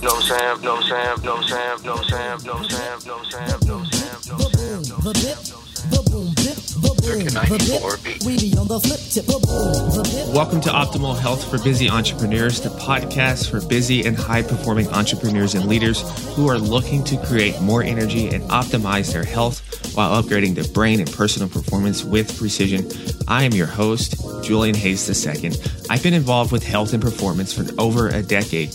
what I'm saying, know what I'm saying, know what I'm saying, know what I'm saying, know what I'm saying. Welcome to Optimal Health for Busy Entrepreneurs, the podcast for busy and high performing entrepreneurs and leaders who are looking to create more energy and optimize their health while upgrading their brain and personal performance with precision. I am your host, Julian Hayes II. I've been involved with health and performance for over a decade.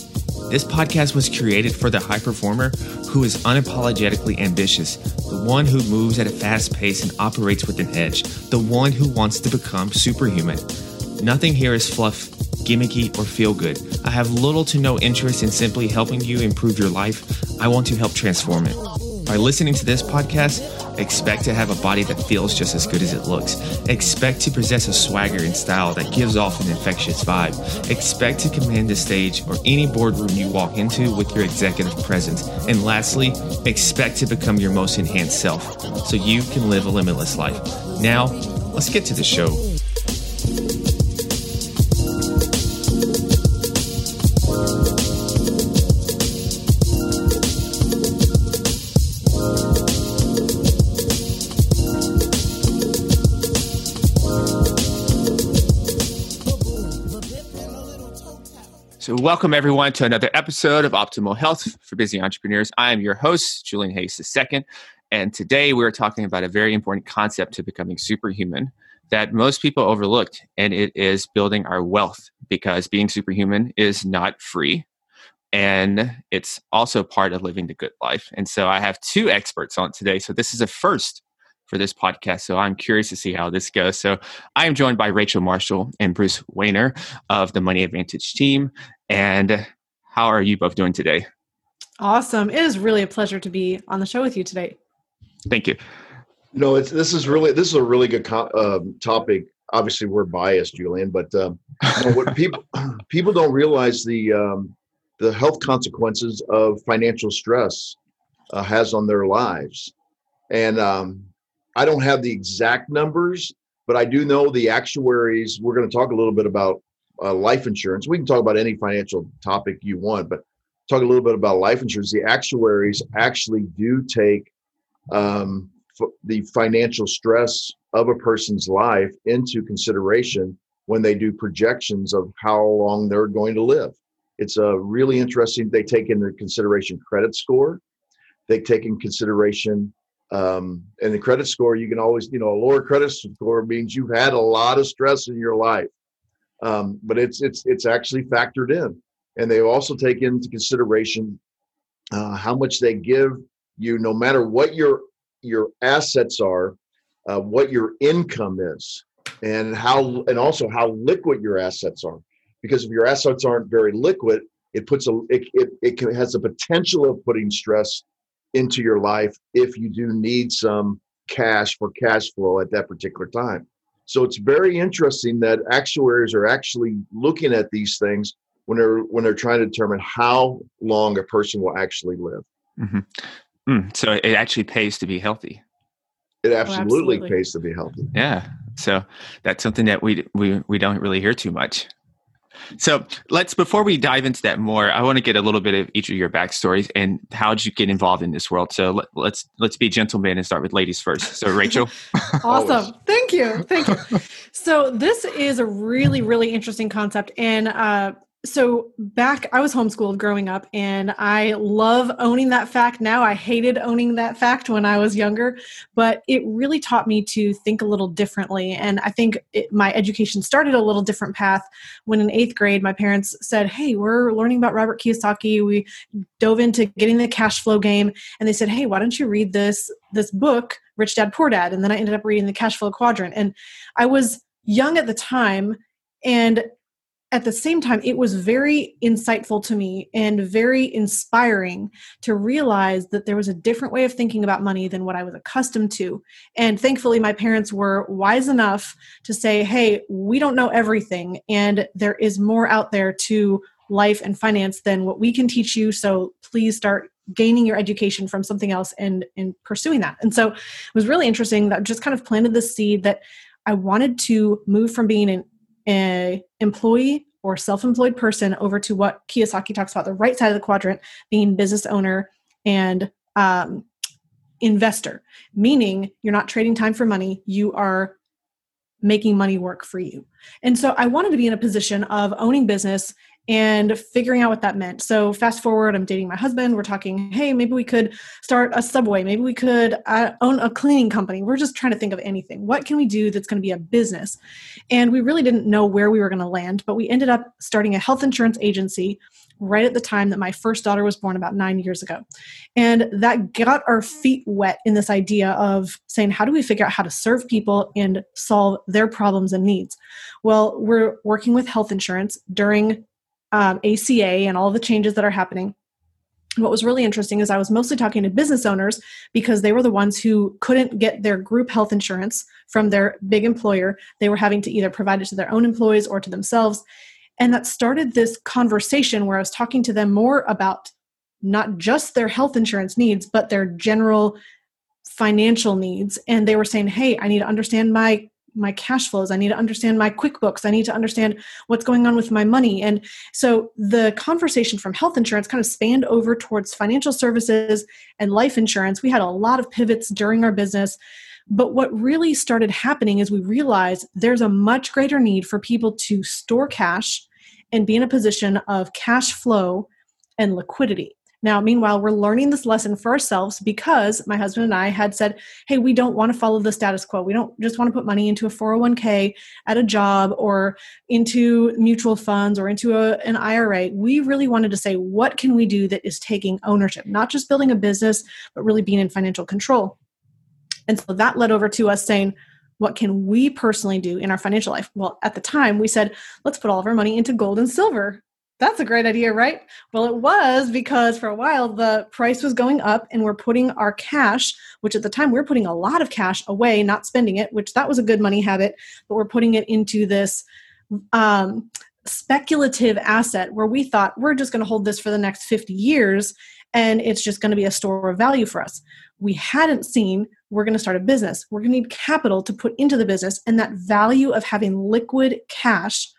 This podcast was created for the high performer who is unapologetically ambitious, the one who moves at a fast pace and operates with an edge, the one who wants to become superhuman. Nothing here is fluff, gimmicky, or feel good. I have little to no interest in simply helping you improve your life. I want to help transform it. By listening to this podcast, Expect to have a body that feels just as good as it looks. Expect to possess a swagger and style that gives off an infectious vibe. Expect to command the stage or any boardroom you walk into with your executive presence. And lastly, expect to become your most enhanced self so you can live a limitless life. Now, let's get to the show. Welcome everyone to another episode of Optimal Health for Busy Entrepreneurs. I am your host, Julian Hayes II. And today we're talking about a very important concept to becoming superhuman that most people overlooked, and it is building our wealth because being superhuman is not free. And it's also part of living the good life. And so I have two experts on today. So this is a first for this podcast. So I'm curious to see how this goes. So I am joined by Rachel Marshall and Bruce Wehner of the Money Advantage team. And how are you both doing today? Awesome. It is really a pleasure to be on the show with you today. Thank you. No, it's this is really this is a really good co- uh, topic. Obviously, we're biased, Julian, but um, you know, what people people don't realize the um, the health consequences of financial stress uh, has on their lives. And um, I don't have the exact numbers, but I do know the actuaries. We're going to talk a little bit about uh, life insurance. We can talk about any financial topic you want, but talk a little bit about life insurance. The actuaries actually do take um, f- the financial stress of a person's life into consideration when they do projections of how long they're going to live. It's a really interesting. They take into consideration credit score. They take in consideration um, and the credit score. You can always, you know, a lower credit score means you've had a lot of stress in your life um, but it's it's it's actually factored in, and they also take into consideration uh, how much they give you, no matter what your your assets are, uh, what your income is, and how and also how liquid your assets are. Because if your assets aren't very liquid, it puts a it it, it has the potential of putting stress into your life if you do need some cash for cash flow at that particular time. So it's very interesting that actuaries are actually looking at these things when they're when they're trying to determine how long a person will actually live. Mm-hmm. Mm, so it actually pays to be healthy. It absolutely, oh, absolutely, pays to be healthy. Yeah. So that's something that we we we don't really hear too much. So let's before we dive into that more, I want to get a little bit of each of your backstories and how did you get involved in this world. So let, us let's, let's be gentlemen and start with ladies first. So Rachel, awesome, thank you, thank you. So this is a really really interesting concept, and uh, so back i was homeschooled growing up and i love owning that fact. Now i hated owning that fact when i was younger but it really taught me to think a little differently. And i think it, my education started a little different path when in eighth grade my parents said hey we're learning about robert kiyosaki. We dove into getting the cash flow game. And they said hey why don't you read this this book rich dad poor dad? And then i ended up reading the cash flow quadrant. And i was young at the time and at the same time, it was very insightful to me and very inspiring to realize that there was a different way of thinking about money than what I was accustomed to. And thankfully, my parents were wise enough to say, hey, we don't know everything, and there is more out there to life and finance than what we can teach you. So please start gaining your education from something else and, and pursuing that. And so it was really interesting that just kind of planted the seed that I wanted to move from being an a employee or self employed person over to what Kiyosaki talks about the right side of the quadrant being business owner and um, investor, meaning you're not trading time for money, you are making money work for you. And so I wanted to be in a position of owning business and figuring out what that meant. So fast forward, I'm dating my husband. We're talking, hey, maybe we could start a subway. Maybe we could uh, own a cleaning company. We're just trying to think of anything. What can we do that's going to be a business? And we really didn't know where we were going to land, but we ended up starting a health insurance agency right at the time that my first daughter was born about nine years ago. And that got our feet wet in this idea of saying, how do we figure out how to serve people and solve their problems and needs? Well, we're working with health insurance during um, ACA and all the changes that are happening. What was really interesting is I was mostly talking to business owners because they were the ones who couldn't get their group health insurance from their big employer. They were having to either provide it to their own employees or to themselves. And that started this conversation where I was talking to them more about not just their health insurance needs, but their general financial needs. And they were saying, hey, I need to understand my my cash flows. I need to understand my quickbooks. I need to understand what's going on with my money. And so the conversation from health insurance kind of spanned over towards financial services and life insurance. We had a lot of pivots during our business. But what really started happening is we realized there's a much greater need for people to store cash and be in a position of cash flow and liquidity now, meanwhile, we're learning this lesson for ourselves because my husband and I had said, hey, we don't want to follow the status quo. We don't just want to put money into a 401k at a job or into mutual funds or into a, an IRA. We really wanted to say, what can we do that is taking ownership, not just building a business, but really being in financial control. And so that led over to us saying, what can we personally do in our financial life? Well, at the time, we said, let's put all of our money into gold and silver that's a great idea, right? Well, it was because for a while the price was going up and we're putting our cash, which at the time we are putting a lot of cash away, not spending it, which that was a good money habit, but we're putting it into this um, speculative asset where we thought we're just going to hold this for the next 50 years and it's just going to be a store of value for us. We hadn't seen we're going to start a business. We're going to need capital to put into the business and that value of having liquid cash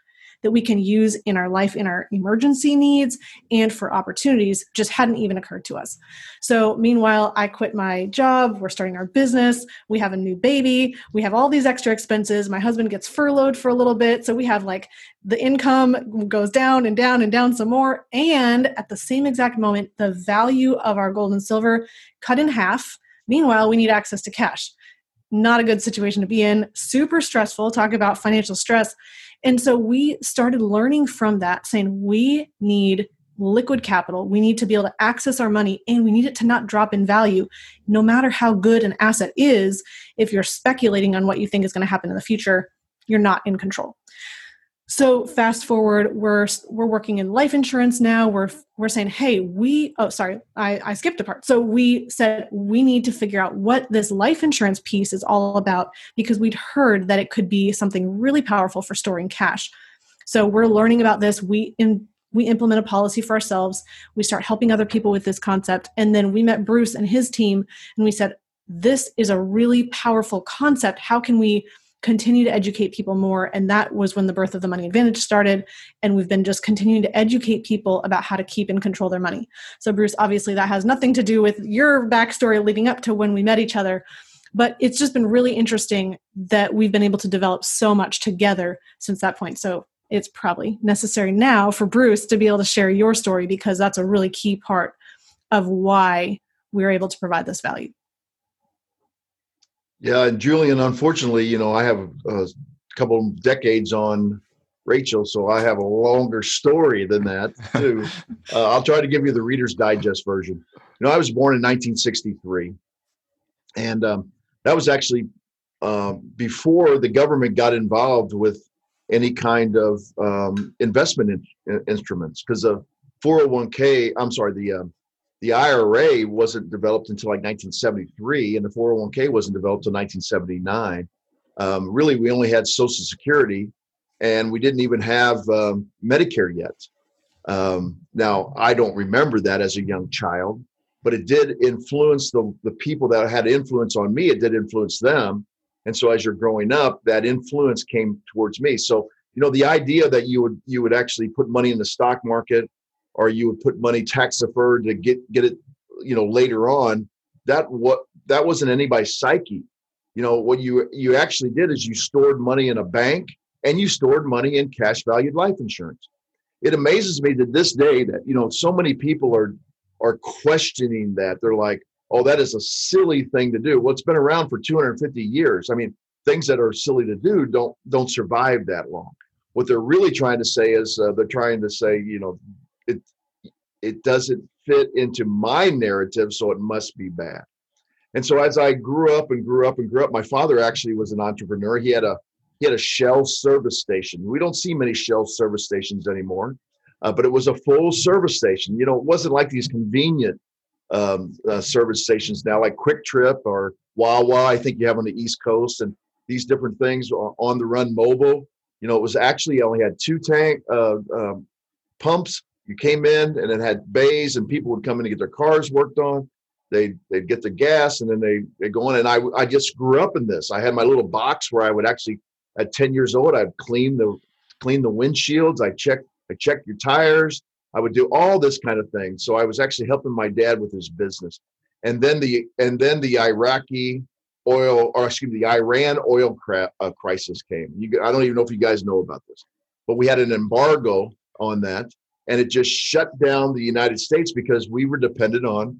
that we can use in our life in our emergency needs and for opportunities just hadn't even occurred to us. So, meanwhile, I quit my job, we're starting our business, we have a new baby, we have all these extra expenses. My husband gets furloughed for a little bit, so we have like the income goes down and down and down some more. And at the same exact moment, the value of our gold and silver cut in half. Meanwhile, we need access to cash. Not a good situation to be in, super stressful. Talk about financial stress. And so we started learning from that, saying we need liquid capital. We need to be able to access our money and we need it to not drop in value. No matter how good an asset is, if you're speculating on what you think is going to happen in the future, you're not in control. So fast forward, we're we're working in life insurance now. We're we're saying, hey, we oh sorry, I, I skipped a part. So we said we need to figure out what this life insurance piece is all about because we'd heard that it could be something really powerful for storing cash. So we're learning about this. We in we implement a policy for ourselves. We start helping other people with this concept, and then we met Bruce and his team, and we said, this is a really powerful concept. How can we continue to educate people more. And that was when the birth of the money advantage started. And we've been just continuing to educate people about how to keep and control their money. So, Bruce, obviously, that has nothing to do with your backstory leading up to when we met each other. But it's just been really interesting that we've been able to develop so much together since that point. So, it's probably necessary now for Bruce to be able to share your story because that's a really key part of why we're able to provide this value. Yeah, and Julian, unfortunately, you know, I have a couple decades on Rachel, so I have a longer story than that too. uh, I'll try to give you the Reader's Digest version. You know, I was born in 1963, and um, that was actually uh, before the government got involved with any kind of um, investment in, instruments because the 401k, I'm sorry, the um, the IRA wasn't developed until like 1973, and the 401k wasn't developed until 1979. Um, really, we only had Social Security, and we didn't even have um, Medicare yet. Um, now, I don't remember that as a young child, but it did influence the, the people that had influence on me. It did influence them. And so, as you're growing up, that influence came towards me. So, you know the idea that you would you would actually put money in the stock market or you would put money tax deferred to get get it you know later on that what that wasn't anybody's psyche. You know what you you actually did is you stored money in a bank and you stored money in cash valued life insurance. It amazes me that this day that you know so many people are are questioning that. They're like oh that is a silly thing to do. Well it's been around for 250 years. I mean things that are silly to do don't don't survive that long. What they're really trying to say is uh, they're trying to say you know it it doesn't fit into my narrative so it must be bad. And so as i grew up and grew up and grew up my father actually was an entrepreneur. He had a he had a shell service station. We don't see many shell service stations anymore uh, but it was a full service station. You know it wasn't like these convenient um, uh, service stations now like QuikTrip or wawa. I think you have on the east coast and these different things on the run mobile. You know, it was actually only had two tank uh, um, pumps. You came in and it had bays, and people would come in to get their cars worked on. They they'd get the gas, and then they they go in. And I I just grew up in this. I had my little box where I would actually at 10 years old I'd clean the clean the windshields. I check I check your tires. I would do all this kind of thing. So I was actually helping my dad with his business. And then the and then the Iraqi oil, or excuse me, the Iran oil cra- uh, crisis came. You, I don't even know if you guys know about this, but we had an embargo on that, and it just shut down the United States because we were dependent on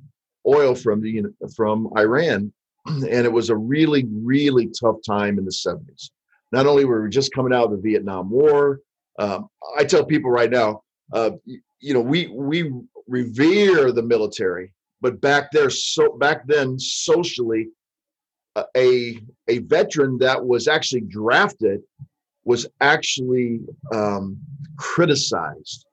oil from the from Iran, and it was a really really tough time in the 70s. Not only were we just coming out of the Vietnam War, um, I tell people right now, uh, you, you know, we we revere the military, but back there, so back then, socially, a a veteran that was actually drafted was actually um, criticized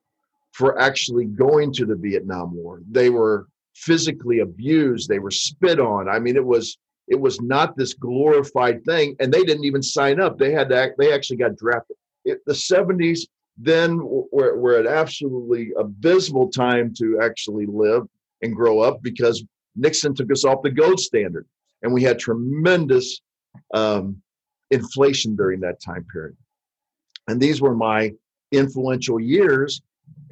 for actually going to the Vietnam War. They were physically abused. They were spit on. I mean, it was it was not this glorified thing, and they didn't even sign up. They had to. They actually got drafted. It, the '70s then were, were an absolutely abysmal time to actually live and grow up because Nixon took us off the gold standard and we had tremendous um, inflation during that time period. And these were my influential years.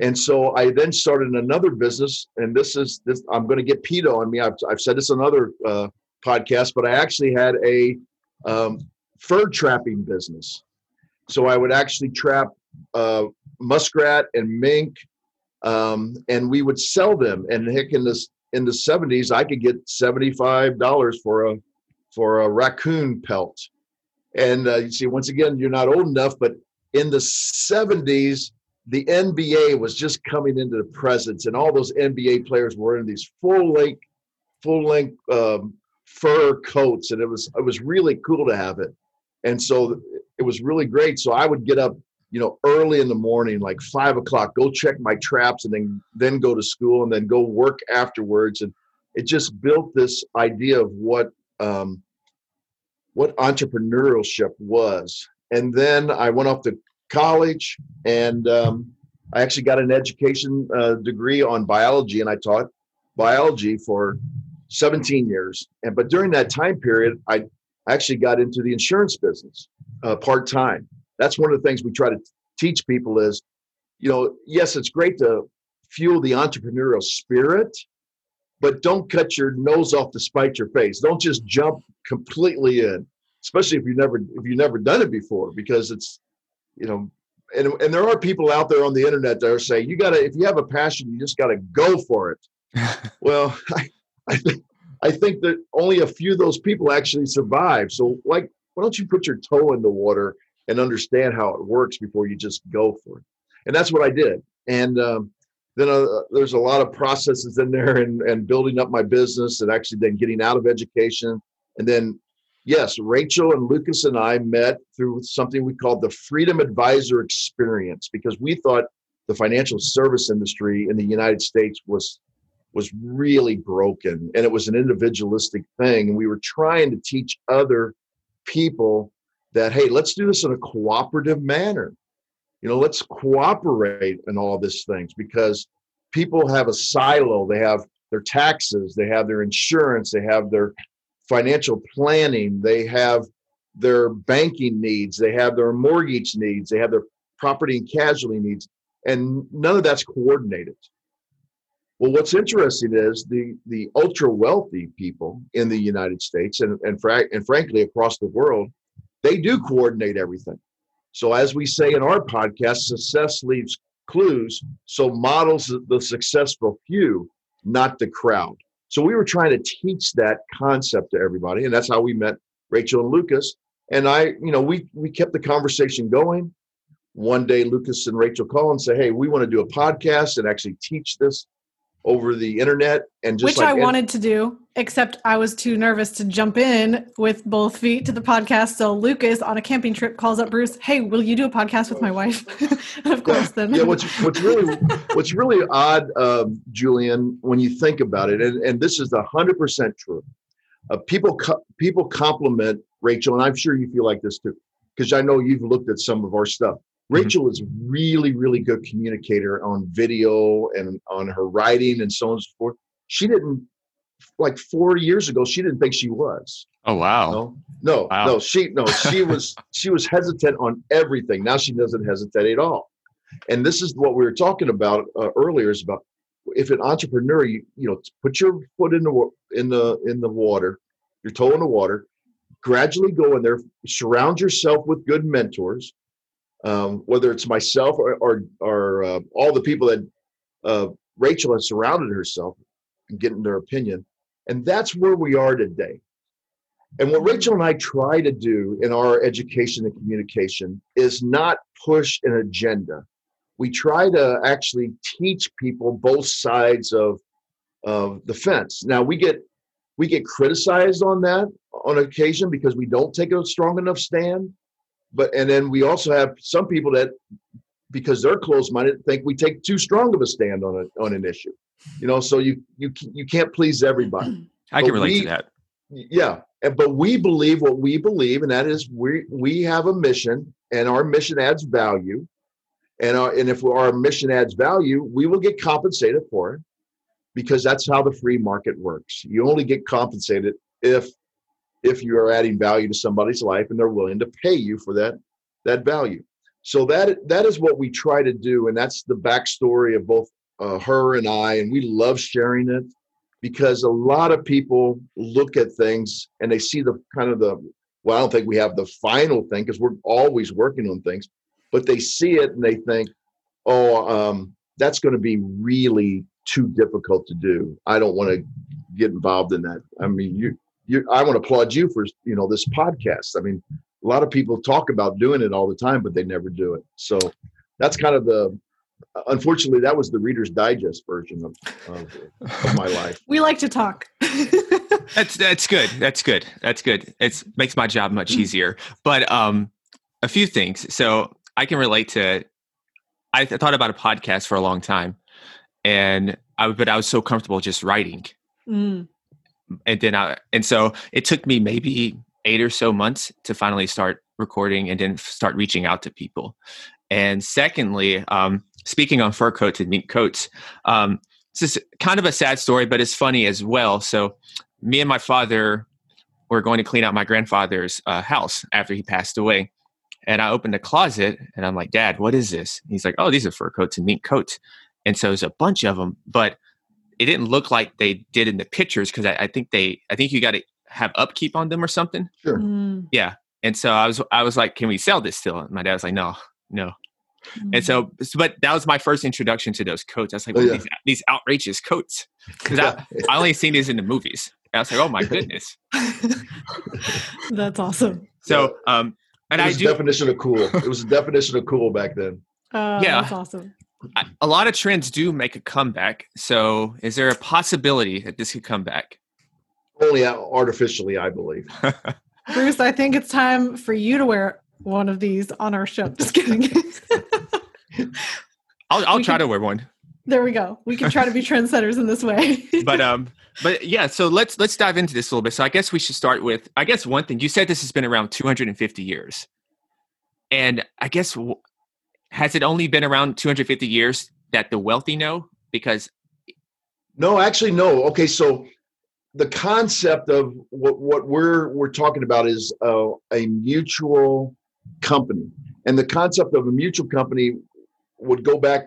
And so I then started another business, and this is this. I'm going to get PETA on me. I've, I've said this in other uh, but I actually had a um, fur trapping business. So I would actually trap uh, muskrat and mink, um, and we would sell them. And heck, in this in the 70s, I could get $75 for a for a raccoon pelt. And uh, you see, once again, you're not old enough, but in the 70s, the NBA was just coming into the presence, and all those NBA players were in these full length, full length um, fur coats, and it was it was really cool to have it. And so it was really great. So I would get up you know, early in the morning, like five o'clock, go check my traps and then then go to school and then go work afterwards. And it just built this idea of what um, what entrepreneurship was. And then I went off to college and um, I actually got an education uh, degree on biology and I taught biology for 17 years. And but during that time period, I actually got into the insurance business uh, part time that's one of the things we try to teach people is you know yes it's great to fuel the entrepreneurial spirit but don't cut your nose off to spite your face don't just jump completely in especially if you never if you've never done it before because it's you know and, and there are people out there on the internet that are saying you gotta if you have a passion you just gotta go for it well I, I, think, I think that only a few of those people actually survive so like why don't you put your toe in the water and understand how it works before you just go for it. And that's what I did. And um, then uh, there's a lot of processes in there and, and building up my business and actually then getting out of education. And then, yes, Rachel and Lucas and I met through something we called the Freedom Advisor Experience because we thought the financial service industry in the United States was was really broken and it was an individualistic thing and we were trying to teach other people that hey let's do this in a cooperative manner. You know let's cooperate in all these things because people have a silo. They have their taxes they have their insurance they have their financial planning they have their banking needs they have their mortgage needs they have their property and casualty needs, and none of that's coordinated. Well, what's interesting is the the ultra wealthy people in the United States and and, fra- and frankly across the world, they do coordinate everything. So as we say in our podcast, success leaves clues. So models the successful few, not the crowd. So we were trying to teach that concept to everybody, and that's how we met Rachel and Lucas. And I, you know, we we kept the conversation going. One day, Lucas and Rachel call and say, "Hey, we want to do a podcast and actually teach this over the internet and just which like I wanted to do, except I was too nervous to jump in with both feet to the podcast. So Lucas on a camping trip calls up Bruce, "Hey, will you do a podcast with my wife?" and of course, then yeah. What's what's really what's really odd, um, Julian, when you think about it, and, and this is hundred percent true. Uh, people co- people compliment Rachel, and I'm sure you feel like this too, because I know you've looked at some of our stuff. Mm-hmm. Rachel is really, really good communicator on video and on her writing and so on and so forth. She didn't like four years ago. She didn't think she was. Oh wow! No, no, Wow. no. She no. She was she was hesitant on everything. Now she doesn't hesitate at all. And this is what we were talking about uh, earlier. Is about if an entrepreneur, you you know, put your foot in the in the in the water, your toe in the water, gradually go in there. Surround yourself with good mentors um, whether it's myself or or, or uh, all the people that uh, Rachel has surrounded herself and getting their opinion, and that's where we are today. And what Rachel and I try to do in our education and communication is not push an agenda. We try to actually teach people both sides of of the fence. Now we get we get criticized on that on occasion because we don't take a strong enough stand but and then we also have some people that because they're closed-minded think we take too strong of a stand on a, on an issue. You know so you you you can't please everybody. I can But relate we- to that. yeah and, but we believe what we believe and that is we we have a mission and our mission adds value. And our, and if our mission adds value we will get compensated for it because that's how the free market works. You only get compensated if if you are adding value to somebody's life and they're willing to pay you for that that value. So that that is what we try to do and that's the backstory of both uh, her and i and we love sharing it because a lot of people look at things and they see the kind of the well i don't think we have the final thing because we're always working on things but they see it and they think oh um, that's going to be really too difficult to do. I don't want to get involved in that. I mean you you i want to applaud you for you know this podcast i mean a lot of people talk about doing it all the time but they never do it so that's kind of the unfortunately that was the reader's digest version of, of, of my life we like to talk. That's that's good. That's good. That's good. It makes my job much easier. But um, a few things. So I can relate to. I th- thought about a podcast for a long time, and I but I was so comfortable just writing, Mm. And then I and so it took me maybe eight or so months to finally start recording and then start reaching out to people. And secondly, um, speaking on fur coats and mink coats, um, this is kind of a sad story, but it's funny as well. So, me and my father were going to clean out my grandfather's uh, house after he passed away. And I opened the closet and I'm like, Dad, what is this? He's like, Oh, these are fur coats and mink coats. And so there's a bunch of them, but it didn't look like they did in the pictures because I, I think they, I think you got to have upkeep on them or something. sure Mm. Yeah. And so I was, I was like, can we sell this still? And my dad was like, no, no. Mm. And so, so- but that was my first introduction to those coats. I was like, Oh, what yeah. these, these outrageous coats. Cause I, I only seen these in the movies. And I was like, oh my goodness. That's awesome. So, um, and it I was do, definition of cool it was a definition of cool back then Uh, Yeah. that's awesome. I- a lot of trends do make a comeback. So is there a possibility that this could come back? only artificially i believe Bruce, I think it's time for you to wear one of these on our show. Just kidding. I'll, I'll We try could- to wear one. there we go. We can try to be trendsetters in this way. but um but yeah so let's let's dive into this a little bit so i guess we should start with i guess one thing you said this has been around 250 years and i guess w- has it only been around 250 years that the wealthy know because No, actually, no. Okay, so the concept of what, what we're we're talking about is uh, a mutual company, And the concept of a mutual company would go back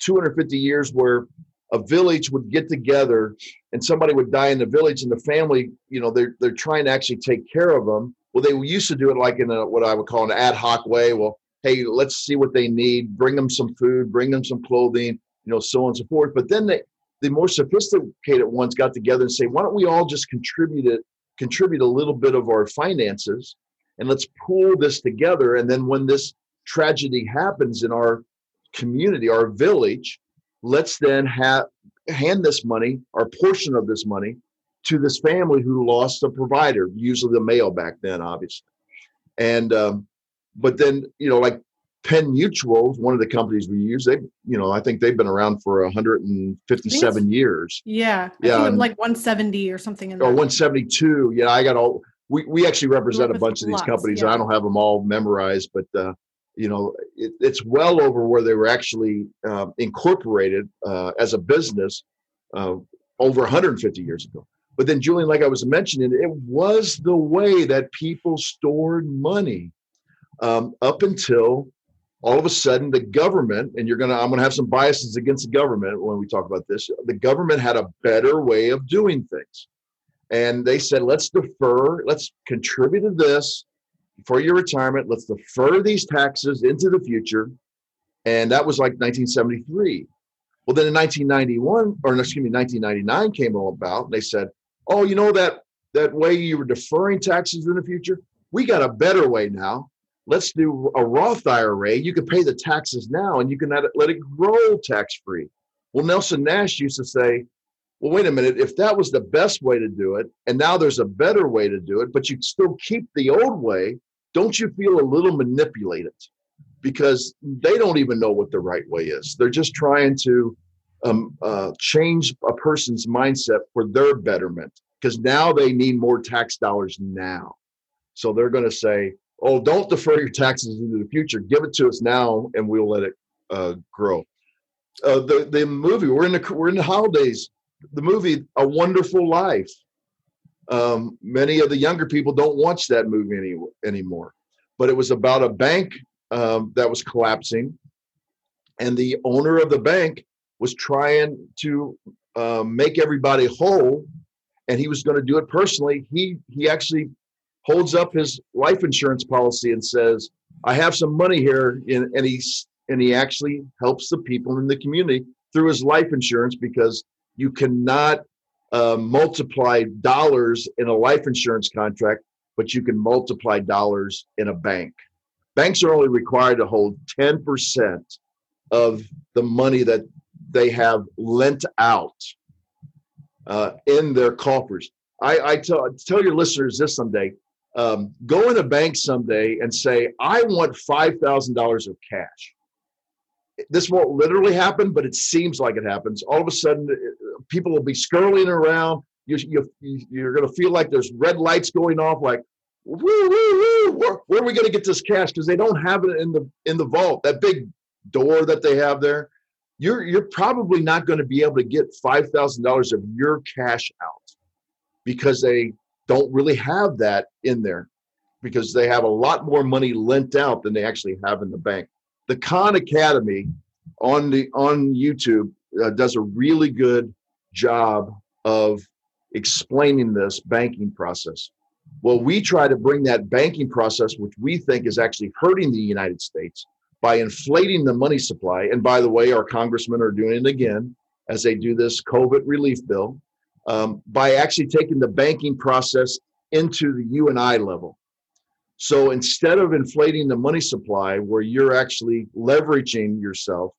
250 years where a village would get together and somebody would die in the village and the family, you know, they're, they're trying to actually take care of them. Well, they used to do it like in a, what I would call an ad hoc way. Well, hey, let's see what they need, bring them some food, bring them some clothing, you know, so on and so forth. But then they, the more sophisticated ones got together and say, why don't we all just contribute it, contribute a little bit of our finances and let's pool this together. And then when this tragedy happens in our community, our village, let's then have hand this money, our portion of this money, to this family who lost a provider, usually the male back then, obviously. And um, but then you know, like Penn Mutual, one of the companies we use, they you know, I think they've been around for 157 years. Yeah, Yeah, yeah, and- like 170 or something. In Or there. 172. Yeah, I got all. We we actually represent a bunch of these lots, companies. and I don't have them all memorized, but uh, you know, it, it's well over where they were actually uh, incorporated uh, as a business uh, over 150 years ago. But then, Julian, like I was mentioning, it was the way that people stored money um, up until all of a sudden the government, and you're gonna, I'm gonna have some biases against the government when we talk about this. The government had a better way of doing things, and they said, let's defer, let's contribute to this for your retirement. Let's defer these taxes into the future, and that was like 1973. Well, then in 1991, or excuse me, 1999 came about. And they said, "Oh, you know that that way you were deferring taxes in the future. We got a better way now. Let's do a Roth IRA. You can pay the taxes now, and you can let it, grow tax free." Well, Nelson Nash used to say, "Well, wait a minute. If that was the best way to do it, and now there's a better way to do it, but you still keep the old way, don't you feel a little manipulated?" because they don't even know what the right way is. They're just trying to um, uh, change a person's mindset for their betterment because now they need more tax dollars now. So they're going to say, "Oh, don't defer your taxes into the future. Give it to us now, and we'll let it uh, grow." Uh, the the movie we're in the we're in the holidays. The movie A Wonderful Life. Um, many of the younger people don't watch that movie any, anymore, but it was about a bank um, that was collapsing, and the owner of the bank was trying to um, make everybody whole, and he was going to do it personally. He he actually holds up his life insurance policy and says, "I have some money here," and, and he's and he actually helps the people in the community through his life insurance because you cannot uh, multiply dollars in a life insurance contract, but you can multiply dollars in a bank banks are only required to hold 10% of the money that they have lent out uh, in their coffers. I, I tell, tell your listeners this someday um, go in a bank someday and say, I want $5,000 of cash. This won't literally happen, but it seems like it happens. All of a sudden, uh, people will be skirling around. You, you, you're going to feel like there's red lights going off, like, woo, woo, woo, where, where are we going to get this cash? Because they don't have it in the in the vault. That big door that they have there, you're you're probably not going to be able to get five thousand dollars of your cash out because they don't really have that in there because they have a lot more money lent out than they actually have in the bank. The Khan Academy on the on YouTube uh, does a really good job of explaining this banking process. Well, we try to bring that banking process, which we think is actually hurting the United States, by inflating the money supply. And by the way, our congressmen are doing it again as they do this COVID relief bill um, by actually taking the banking process into the U and I level. So instead of inflating the money supply where you're actually leveraging yourself,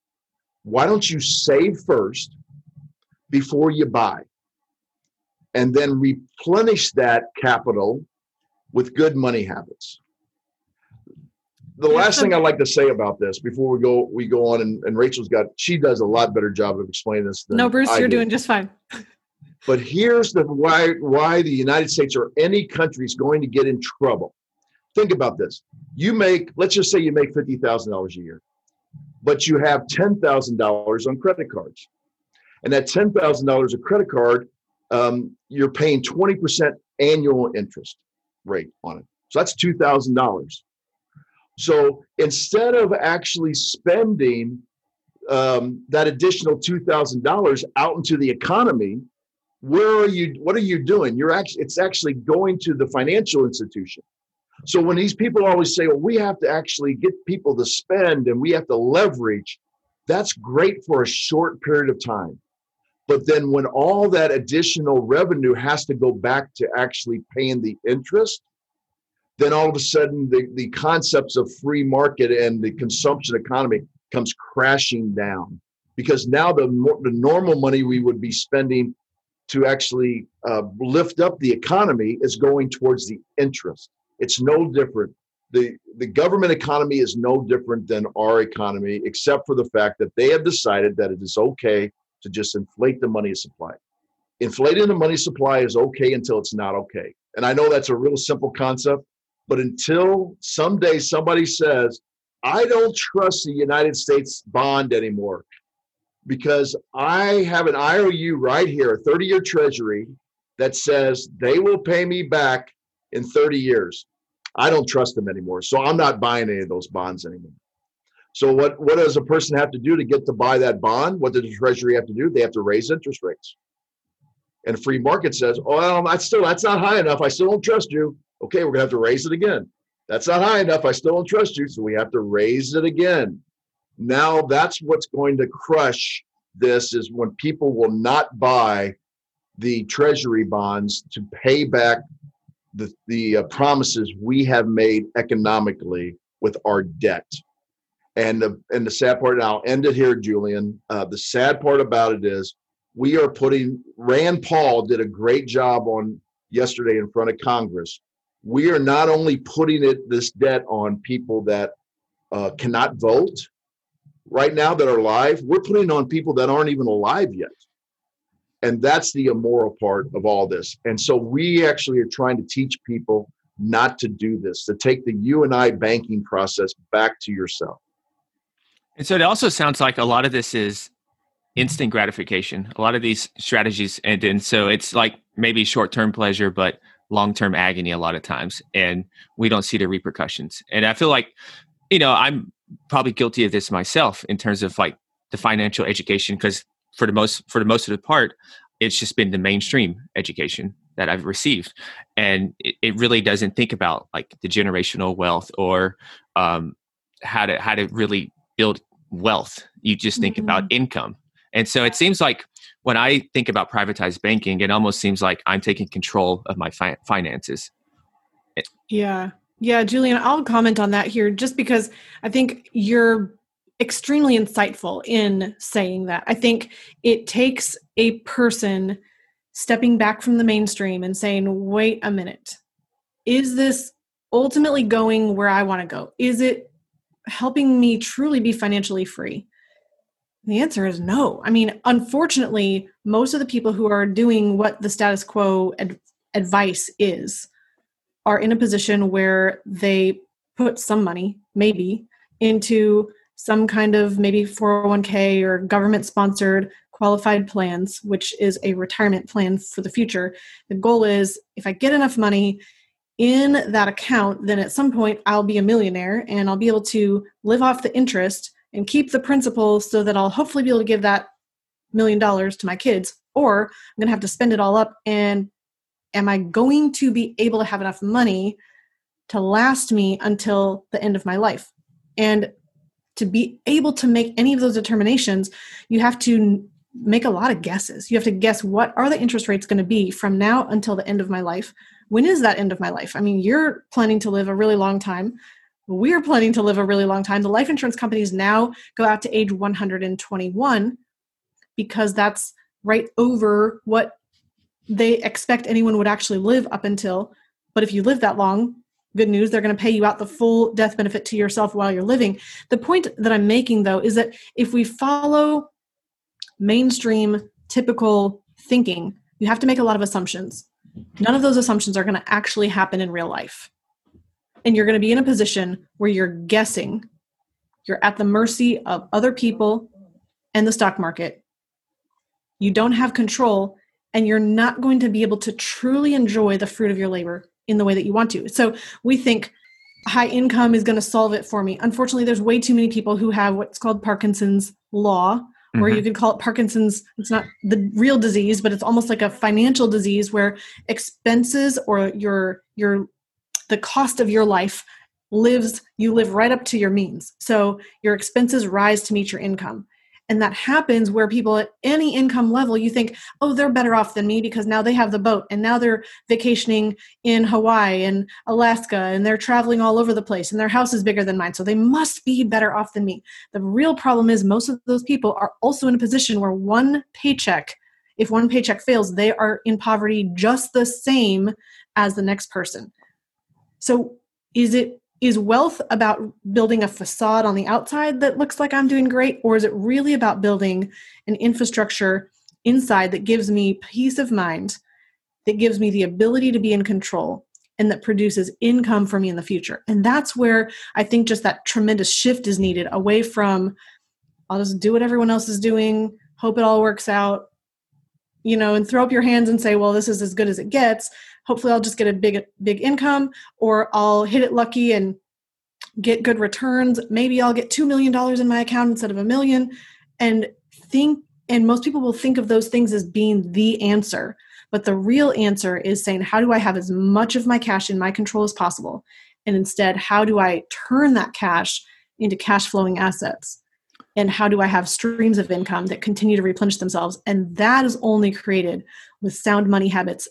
why don't you save first before you buy? And then replenish that capital with good money habits. The last thing I'd like to say about this before we go we go on and, and Rachel's got she does a lot better job of explaining this than No, Bruce, I you're do. doing just fine. But here's the why why the United States or any country is going to get in trouble. Think about this. You make, let's just say you make fifty thousand dollars a year, but you have ten thousand dollars on credit cards. And that ten thousand dollars of credit card, um, you're paying 20% annual interest rate on it. So that's two thousand dollars. So instead of actually spending um, that additional two thousand dollars out into the economy, where are you? What are you doing? You're actually it's actually going to the financial institution. So when these people always say, "Well, we have to actually get people to spend and we have to leverage," that's great for a short period of time. But then when all that additional revenue has to go back to actually paying the interest, then all of a sudden the, the concepts of free market and the consumption economy comes crashing down because now the, the normal money we would be spending to actually uh, lift up the economy is going towards the interest. It's no different. The, the government economy is no different than our economy, except for the fact that they have decided that it is okay to just inflate the money supply. Inflating the money supply is okay until it's not okay. And I know that's a real simple concept, but until someday somebody says, I don't trust the United States bond anymore because I have an IOU right here, a 30 year treasury that says they will pay me back in 30 years. I don't trust them anymore. So I'm not buying any of those bonds anymore. So what, what does a person have to do to get to buy that bond? What does the treasury have to do? They have to raise interest rates. And free market says, oh, well, that's still that's not high enough. I still don't trust you. Okay, we're gonna have to raise it again. That's not high enough. I still don't trust you. So we have to raise it again. Now that's what's going to crush this is when people will not buy the treasury bonds to pay back the, the uh, promises we have made economically with our debt. And the and the sad part, and I'll end it here, Julian. Uh, the sad part about it is we are putting Rand Paul did a great job on yesterday in front of Congress. We are not only putting it this debt on people that uh, cannot vote right now that are alive, we're putting on people that aren't even alive yet. And that's the immoral part of all this. And so we actually are trying to teach people not to do this, to take the you and I banking process back to yourself. And so it also sounds like a lot of this is instant gratification. A lot of these strategies, and, and so it's like maybe short term pleasure, but long term agony a lot of times. And we don't see the repercussions. And I feel like, you know, I'm probably guilty of this myself in terms of like the financial education, because for the most for the most of the part, it's just been the mainstream education that I've received, and it, it really doesn't think about like the generational wealth or um, how to how to really build wealth. You just think mm-hmm. about income. And so it seems like when I think about privatized banking, it almost seems like I'm taking control of my fi- finances. Yeah. Yeah, Julian, I'll comment on that here just because I think you're extremely insightful in saying that. I think it takes a person stepping back from the mainstream and saying, wait a minute, is this ultimately going where I want to go? Is it helping me truly be financially free? The answer is no. I mean, unfortunately, most of the people who are doing what the status quo ad- advice is are in a position where they put some money, maybe, into some kind of maybe 401k or government sponsored qualified plans, which is a retirement plan for the future. The goal is if I get enough money, in that account, then at some point I'll be a millionaire and I'll be able to live off the interest and keep the principal so that I'll hopefully be able to give that million dollars to my kids. Or I'm going to have to spend it all up. And am I going to be able to have enough money to last me until the end of my life? And to be able to make any of those determinations, you have to make a lot of guesses. You have to guess what are the interest rates going to be from now until the end of my life when is that end of my life? I mean, you're planning to live a really long time. We're planning to live a really long time. The life insurance companies now go out to age 121 because that's right over what they expect anyone would actually live up until. But if you live that long, good news, they're going to pay you out the full death benefit to yourself while you're living. The point that I'm making, though, is that if we follow mainstream, typical thinking, you have to make a lot of assumptions. None of those assumptions are going to actually happen in real life. And you're going to be in a position where you're guessing. You're at the mercy of other people and the stock market. You don't have control, and you're not going to be able to truly enjoy the fruit of your labor in the way that you want to. So we think high income is going to solve it for me. Unfortunately, there's way too many people who have what's called Parkinson's law, or Mhm. you could call it Parkinson's. It's not the real disease, but it's almost like a financial disease where expenses or your your the cost of your life lives you live right up to your means. So your expenses rise to meet your income. And that happens where people at any income level, you think, oh, they're better off than me because now they have the boat and now they're vacationing in Hawaii and Alaska and they're traveling all over the place and their house is bigger than mine. So they must be better off than me. The real problem is most of those people are also in a position where one paycheck, if one paycheck fails, they are in poverty just the same as the next person. So is it is wealth about building a facade on the outside that looks like I'm doing great or is it really about building an infrastructure inside that gives me peace of mind that gives me the ability to be in control and that produces income for me in the future? And that's where i think just that tremendous shift is needed away from i'll just do what everyone else is doing hope it all works out you know and throw up your hands and say well this is as good as it gets hopefully i'll just get a big big income or i'll hit it lucky and get good returns. Maybe i'll get 2 million dollars in my account instead of a million. And think and most people will think of those things as being the answer but the real answer is saying how do i have as much of my cash in my control as possible? And instead how do i turn that cash into cash flowing assets? And how do i have streams of income that continue to replenish themselves? And that is only created with sound money habits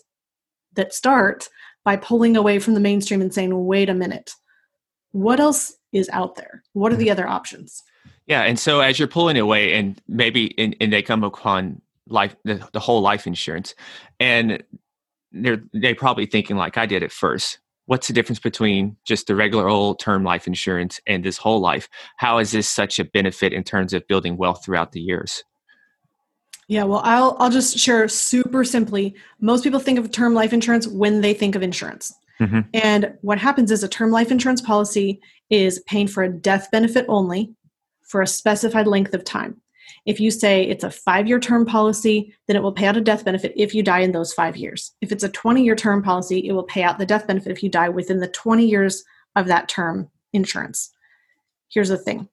that start by pulling away from the mainstream and saying wait a minute what else is out there what are the mm-hmm. other options Yeah, and so as you're pulling away, and maybe and, and they come upon life the, the whole life insurance, and they're they probably thinking like I did at first. What's the difference between just the regular old term life insurance and this whole life? How is this such a benefit in terms of building wealth throughout the years? Yeah, well, I'll I'll just share super simply. Most people think of term life insurance when they think of insurance. Mhm. And what happens is a term life insurance policy is paying for a death benefit only for a specified length of time. If you say it's a 5-year term policy, then it will pay out a death benefit if you die in those 5 years. If it's a 20-year term policy, it will pay out the death benefit if you die within the 20 years of that term insurance. Here's the thing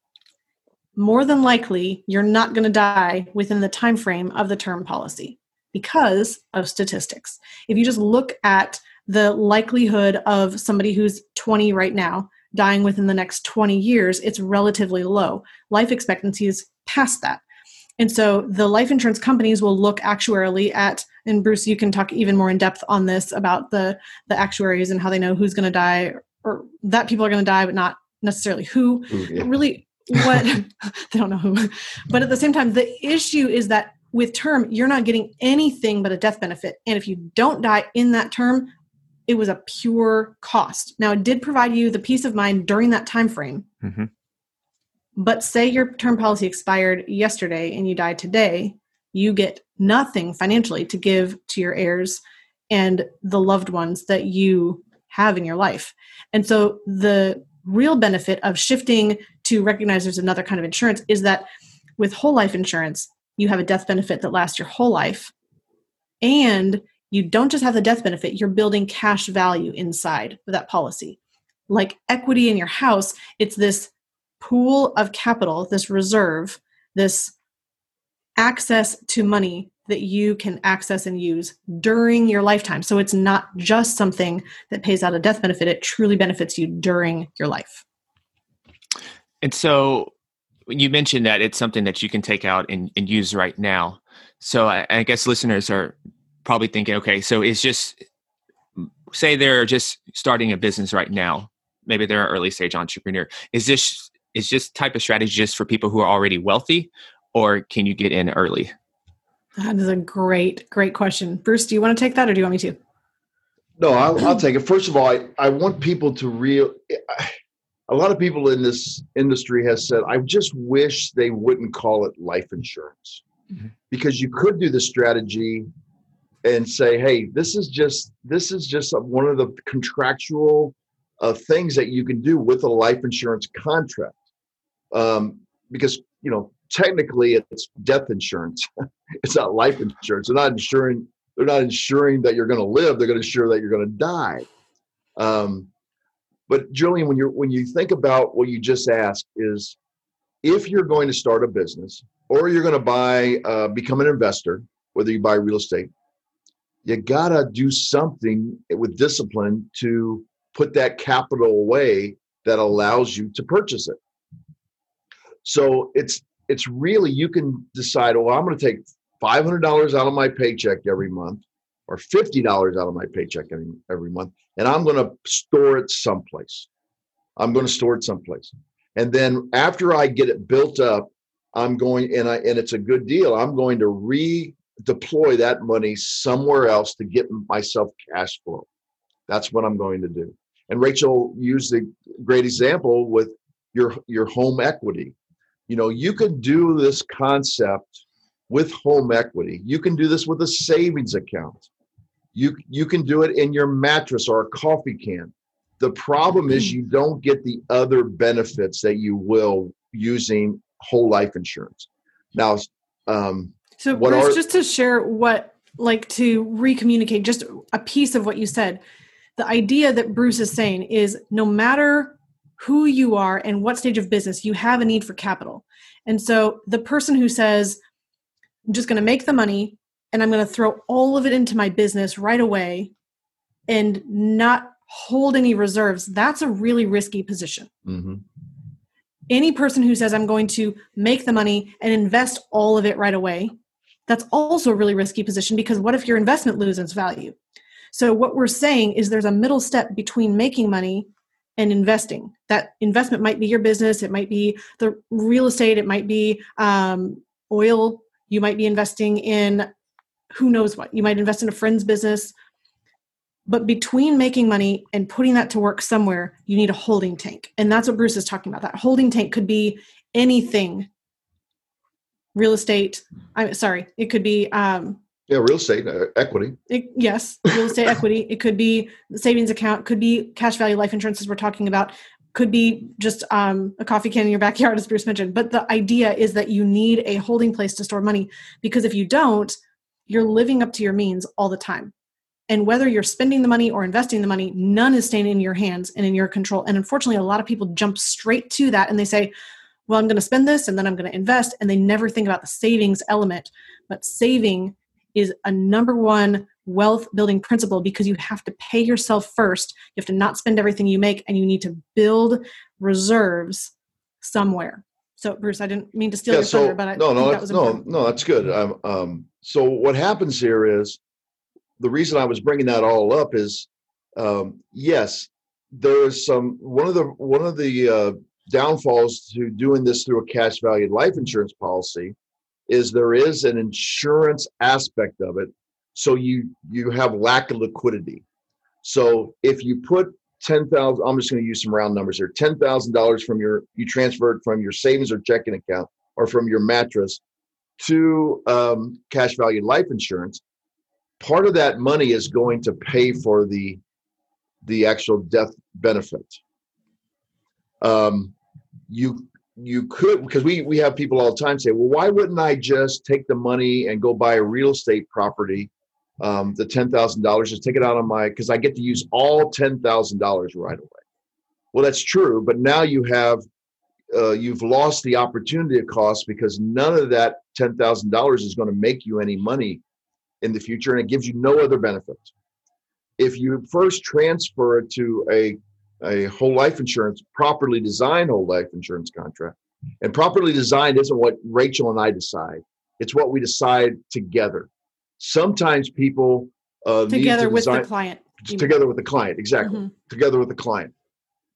more than likely you're not going to die within the time frame of the term policy because of statistics. If you just look at the likelihood of somebody who's 20 right now dying within the next 20 years it's relatively low. Life expectancy is past that. And so the life insurance companies will look actuarially at and bruce you can talk even more in depth on this about the the actuaries and how they know who's going to die or that people are going to die but not necessarily who. Ooh, yeah. really what they don't know who. But at the same time the issue is that with term you're not getting anything but a death benefit. And if you don't die in that term it was a pure cost. Now it did provide you the peace of mind during that time frame. Hmm but say your term policy expired yesterday and you died today you get nothing financially to give to your heirs and the loved ones that you have in your life. And so the real benefit of shifting to recognize there's another kind of insurance is that with whole life insurance, you have a death benefit that lasts your whole life. And you don't just have the death benefit, you're building cash value inside of that policy. Like equity in your house, it's this pool of capital, this reserve, this access to money that you can access and use during your lifetime. So it's not just something that pays out a death benefit, it truly benefits you during your life. And so you mentioned that it's something that you can take out and, and use right now. So I, I guess listeners are probably thinking, okay, so it's just say they're just starting a business right now. Maybe they're an early stage entrepreneur. Is this is this type of strategy just for people who are already wealthy, or can you get in early? That is a great, great question. Bruce, do you want to take that or do you want me to? No, I'll, I'll take it. First of all, I, I want people to real. A lot of people in this industry has said, I just wish they wouldn't call it life insurance Mhm. because you could do the strategy and say, hey, this is just this is just one of the contractual uh, things that you can do with a life insurance contract, um, because you know technically it's death insurance. it's not life insurance. They're not insuring they're not ensuring that you're going to live they're going to ensure that you're going to die um, but Julian, when you're when you think about what you just asked, is if you're going to start a business or you're going to buy, uh, become an investor, whether you buy real estate, you gotta do something with discipline to put that capital away that allows you to purchase it. So it's it's really you can decide. Well, I'm going to take five hundred dollars out of my paycheck every month, or fifty dollars out of my paycheck every, every month, and I'm going to store it someplace. I'm going to store it someplace, and then after I get it built up, I'm going and I and it's a good deal. I'm going to redeploy that money somewhere else to get myself cash flow. That's what I'm going to do. And Rachel used a great example with your your home equity. You know, you can do this concept with home equity. You can do this with a savings account. You you can do it in your mattress or a coffee can. The problem is you don't get the other benefits that you will using whole life insurance. Now, um, so Bruce, are, just to share what, like, to recommunicate just a piece of what you said. The idea that Bruce is saying is no matter who you are and what stage of business, you have a need for capital. And so the person who says, I'm just going to make the money and I'm going to throw all of it into my business right away and not hold any reserves, that's a really risky position. Mm-hmm. Any person who says i'm going to make the money and invest all of it right away that's also a really risky position because what if your investment loses value? So what we're saying is there's a middle step between making money and investing. That investment might be your business it might be the real estate it might be um, oil you might be investing in who knows what you might invest in a friend's business but between making money and putting that to work somewhere, you need a holding tank. And that's what Bruce is talking about. That holding tank could be anything real estate. I'm sorry, it could be. Um, yeah, real estate uh, equity. It, yes, real estate equity. It could be the savings account, could be cash value life insurance, as we're talking about, could be just um, a coffee can in your backyard, as Bruce mentioned. But the idea is that you need a holding place to store money because if you don't, you're living up to your means all the time. And whether you're spending the money or investing the money, none is staying in your hands and in your control. And unfortunately, a lot of people jump straight to that and they say, well, I'm going to spend this and then I'm going to invest. And they never think about the savings element. But saving is a number one wealth building principle because you have to pay yourself first. You have to not spend everything you make and you need to build reserves somewhere. So, Bruce, I didn't mean to steal yeah, your so, thunder, but I no, no, that no, no, that's good. Um, um, so, what happens here is the reason I was bringing that all up is, um, yes, there's some one of the one of the uh, downfalls to doing this through a cash valued life insurance policy is there is an insurance aspect of it, so you you have lack of liquidity. So if you put ten thousand, I'm just going to use some round numbers here. Ten thousand dollars from your you transferred from your savings or checking account or from your mattress to um, cash value life insurance part of that money is going to pay for the the actual death benefit. Um, you you could because we we have people all the time say, well, why wouldn't I just take the money and go buy a real estate property, um, the ten thousand dollars, just take it out of my because I get to use all ten thousand dollars right away. Well, that's true, but now you have uh, you've lost the opportunity cost because none of that ten thousand dollars is going to make you any money in the future and it gives you no other benefits. If you first transfer it to a, a whole life insurance, properly designed whole life insurance contract, and properly designed isn't what Rachel and I decide, it's what we decide together. Sometimes people uh, together with design, the client. Together with the client, exactly. Mm-hmm. Together with the client.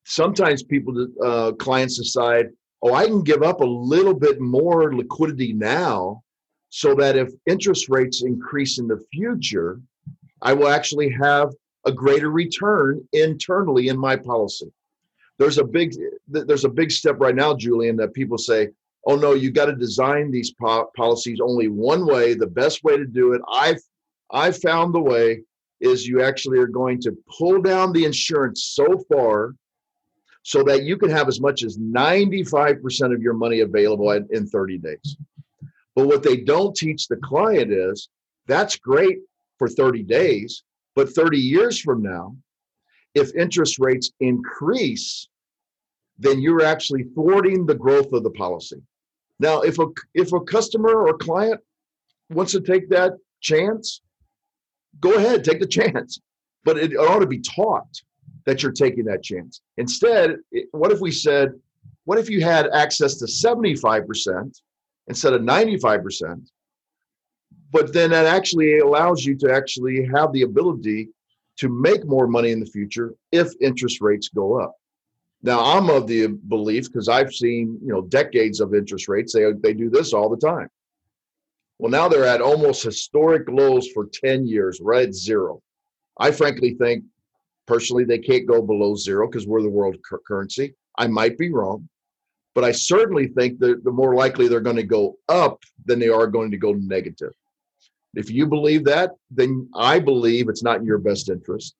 Sometimes people, uh, clients decide, oh, I can give up a little bit more liquidity now so that if interest rates increase in the future, I will actually have a greater return internally in my policy. There's a big there's a big step right now, Julian, that people say, "Oh no, you got to design these po- policies only one way. The best way to do it, I've I found the way is you actually are going to pull down the insurance so far so that you can have as much as 95% of your money available in 30 days. But what they don't teach the client is that's great for 30 days, but 30 years from now, if interest rates increase, then you're actually thwarting the growth of the policy. Now, if a if a customer or client wants to take that chance, go ahead, take the chance. But it ought to be taught that you're taking that chance. Instead, what if we said, what if you had access to 75% instead of 95%? But then that actually allows you to actually have the ability to make more money in the future if interest rates go up. Now, I'm of the belief because I've seen, you know, decades of interest rates. They they do this all the time. Well, now they're at almost historic lows for 10 years, right at zero. I frankly think personally they can't go below zero because we're the world cur- currency. I might be wrong, but I certainly think that the more likely they're going to go up than they are going to go negative. If you believe that, then I believe it's not in your best interest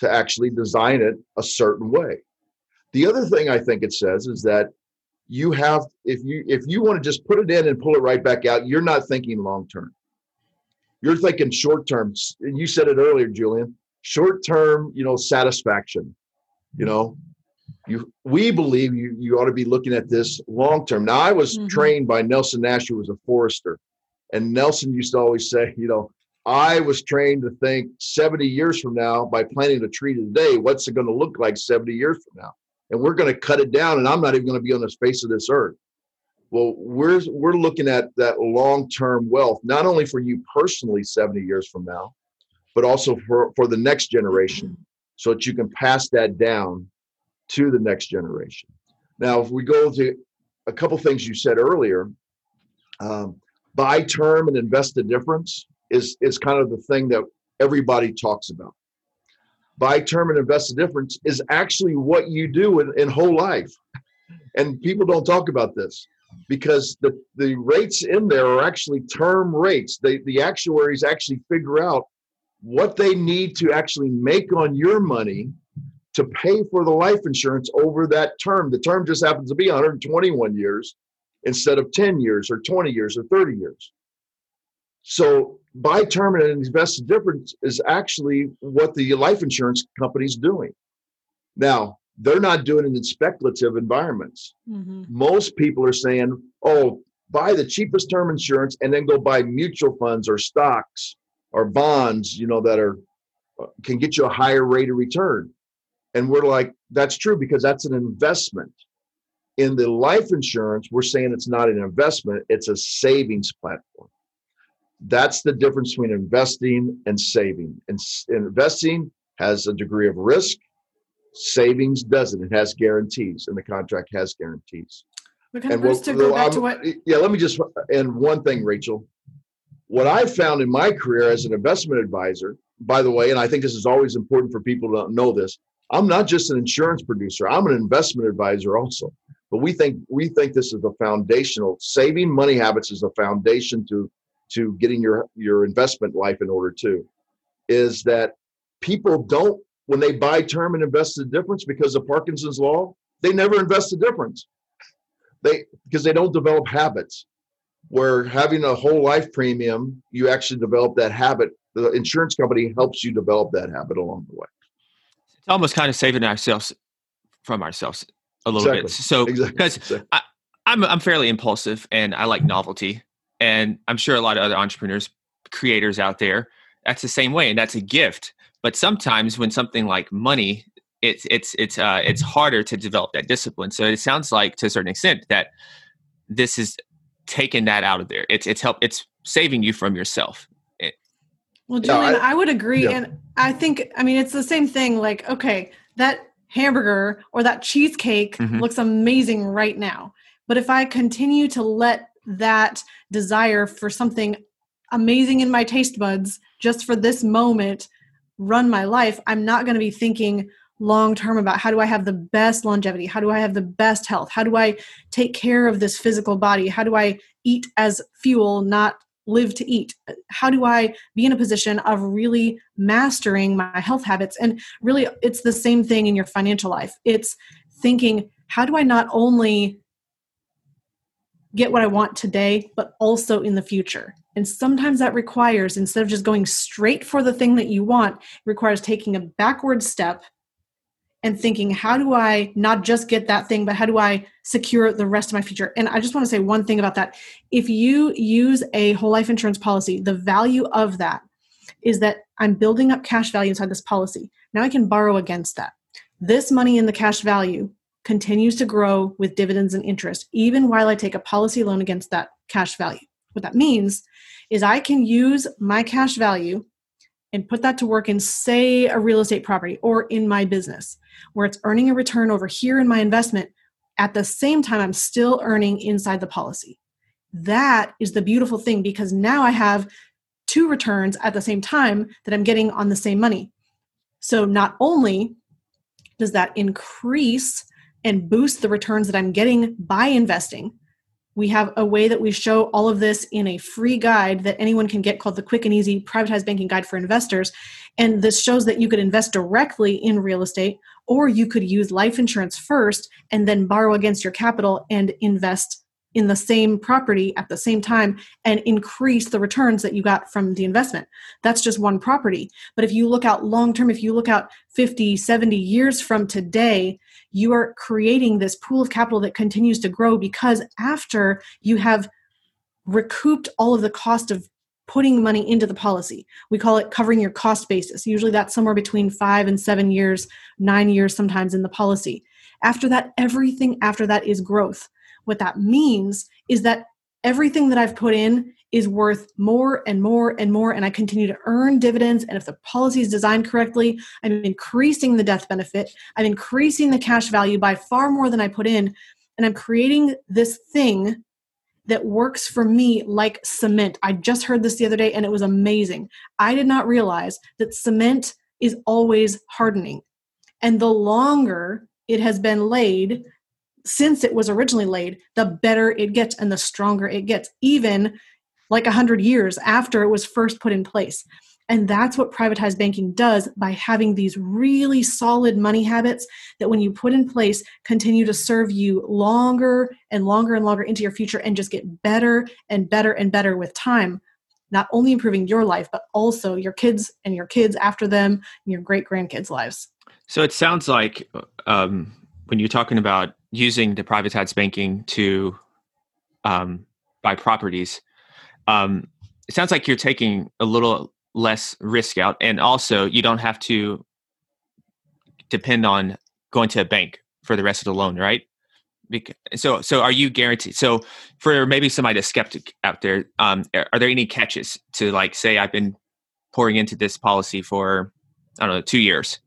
to actually design it a certain way. The other thing I think it says is that you have if you if you want to just put it in and pull it right back out, you're not thinking long term. You're thinking short term. And you said it earlier, Julian. Short term, you know, satisfaction. You know, you we believe you you ought to be looking at this long term. Now, I was Mhm. trained by Nelson Nash, who was a forester, and Nelson used to always say, you know, I was trained to think 70 years from now by planting a tree today, what's it going to look like 70 years from now? And we're going to cut it down, and I'm not even going to be on the face of this earth. Well, we're we're looking at that long-term wealth, not only for you personally 70 years from now, but also for, for the next generation, so that you can pass that down to the next generation. Now, if we go to a couple things you said earlier, um, buy term and invest the difference is is kind of the thing that everybody talks about. Buy term and invest the difference is actually what you do in, in whole life. And people don't talk about this because the, the rates in there are actually term rates. They, the actuaries actually figure out what they need to actually make on your money to pay for the life insurance over that term. The term just happens to be 121 years instead of 10 years or 20 years or 30 years. So buy term and invest the difference is actually what the life insurance company's doing. Now, they're not doing it in speculative environments. Mhm. Most people are saying, oh, buy the cheapest term insurance and then go buy mutual funds or stocks or bonds, you know, that are uh, can get you a higher rate of return. And we're like, that's true because that's an investment. In the life insurance, we're saying it's not an investment, it's a savings platform. That's the difference between investing and saving. And investing has a degree of risk, savings doesn't. It has guarantees, and the contract has guarantees. But kind of Bruce, to go back to what yeah, let me just and one thing, Rachel. What I found in my career as an investment advisor, by the way, and I think this is always important for people to know this, I'm not just an insurance producer. I'm an investment advisor also. But we think we think this is the foundational saving money habits is the foundation to to getting your your investment life in order too. Is that people don't when they buy term and invest the difference because of Parkinson's law, they never invest the difference. They because they don't develop habits. Where having a whole life premium, you actually develop that habit. The insurance company helps you develop that habit along the way. It's almost kind of saving ourselves from ourselves a little bit. Exactly. So Exactly. because So- I'm I'm fairly impulsive and I like novelty, and I'm sure a lot of other entrepreneurs, creators out there, that's the same way, and that's a gift. But sometimes when something like money, it's it's it's uh, it's harder to develop that discipline. So it sounds like to a certain extent that this is taking that out of there. It's it's help it's saving you from yourself. Well, Yeah, Julian, I- I, would agree. yeah. And I think, I mean, it's the same thing. Like, okay, that hamburger or that cheesecake Mhm. looks amazing right now. But if I continue to let that desire for something amazing in my taste buds just for this moment run my life, I'm not going to be thinking long term about how do I have the best longevity? How do I have the best health? How do I take care of this physical body? How do I eat as fuel, not live to eat? How do I be in a position of really mastering my health habits? And really, it's the same thing in your financial life. It's thinking, how do I not only get what I want today, but also in the future? And sometimes that requires, instead of just going straight for the thing that you want, requires taking a backward step and thinking, how do I not just get that thing, but how do I secure the rest of my future? And I just want to say one thing about that. If you use a whole life insurance policy, the value of that is that I'm building up cash value inside this policy. Now I can borrow against that. This money in the cash value continues to grow with dividends and interest, even while I take a policy loan against that cash value. What that means is I can use my cash value and put that to work in, say, a real estate property or in my business, where it's earning a return over here in my investment. At the same time, I'm still earning inside the policy. That is the beautiful thing because now I have two returns at the same time that I'm getting on the same money. So not only does that increase and boost the returns that I'm getting by investing, we have a way that we show all of this in a free guide that anyone can get called the Quick and Easy Privatized Banking Guide for Investors. And this shows that you could invest directly in real estate, or you could use life insurance first and then borrow against your capital and invest in the same property at the same time and increase the returns that you got from the investment. That's just one property. But if you look out long term, if you look out 50, 70 years from today, you are creating this pool of capital that continues to grow because after you have recouped all of the cost of putting money into the policy. We call it covering your cost basis. Usually that's somewhere between five and seven years, nine years sometimes in the policy. After that, everything after that is growth. What that means is that everything that I've put in is worth more and more and more and i continue to earn dividends. And if the policy is designed correctly i'm increasing the death benefit. I'm increasing the cash value by far more than i put in. And i'm creating this thing that works for me like cement. I just heard this the other day and it was amazing. I did not realize that cement is always hardening. And the longer it has been laid since it was originally laid, the better it gets and the stronger it gets, even like 100 years after it was first put in place. And that's what privatized banking does by having these really solid money habits that, when you put in place, continue to serve you longer and longer and longer into your future and just get better and better and better with time. Not only improving your life, but also your kids and your kids after them and your great grandkids' lives. So it sounds like um, when you're talking about using the privatized banking to um, buy properties, um, it sounds like you're taking a little less risk out, and also you don't have to depend on going to a bank for the rest of the loan, right? Because, so, so are you guaranteed? So, for maybe somebody that's skeptic out there, um, are there any catches to like say I've been pouring into this policy for I don't know two years,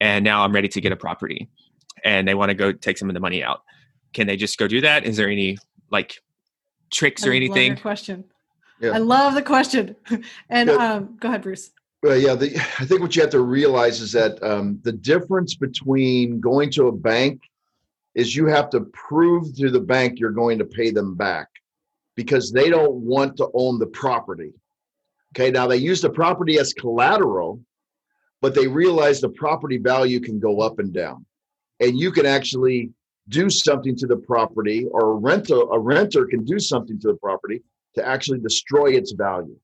and now I'm ready to get a property, and they want to go take some of the money out? Can they just go do that? Is there any like tricks or anything? question. Yeah. I love the question. And um, go ahead, Bruce. Well, yeah, the, I think what you have to realize is that um, the difference between going to a bank is you have to prove to the bank you're going to pay them back because they don't want to own the property. Okay, now they use the property as collateral, but they realize the property value can go up and down. And you can actually do something to the property, or a renter, a renter can do something to the property to actually destroy its value.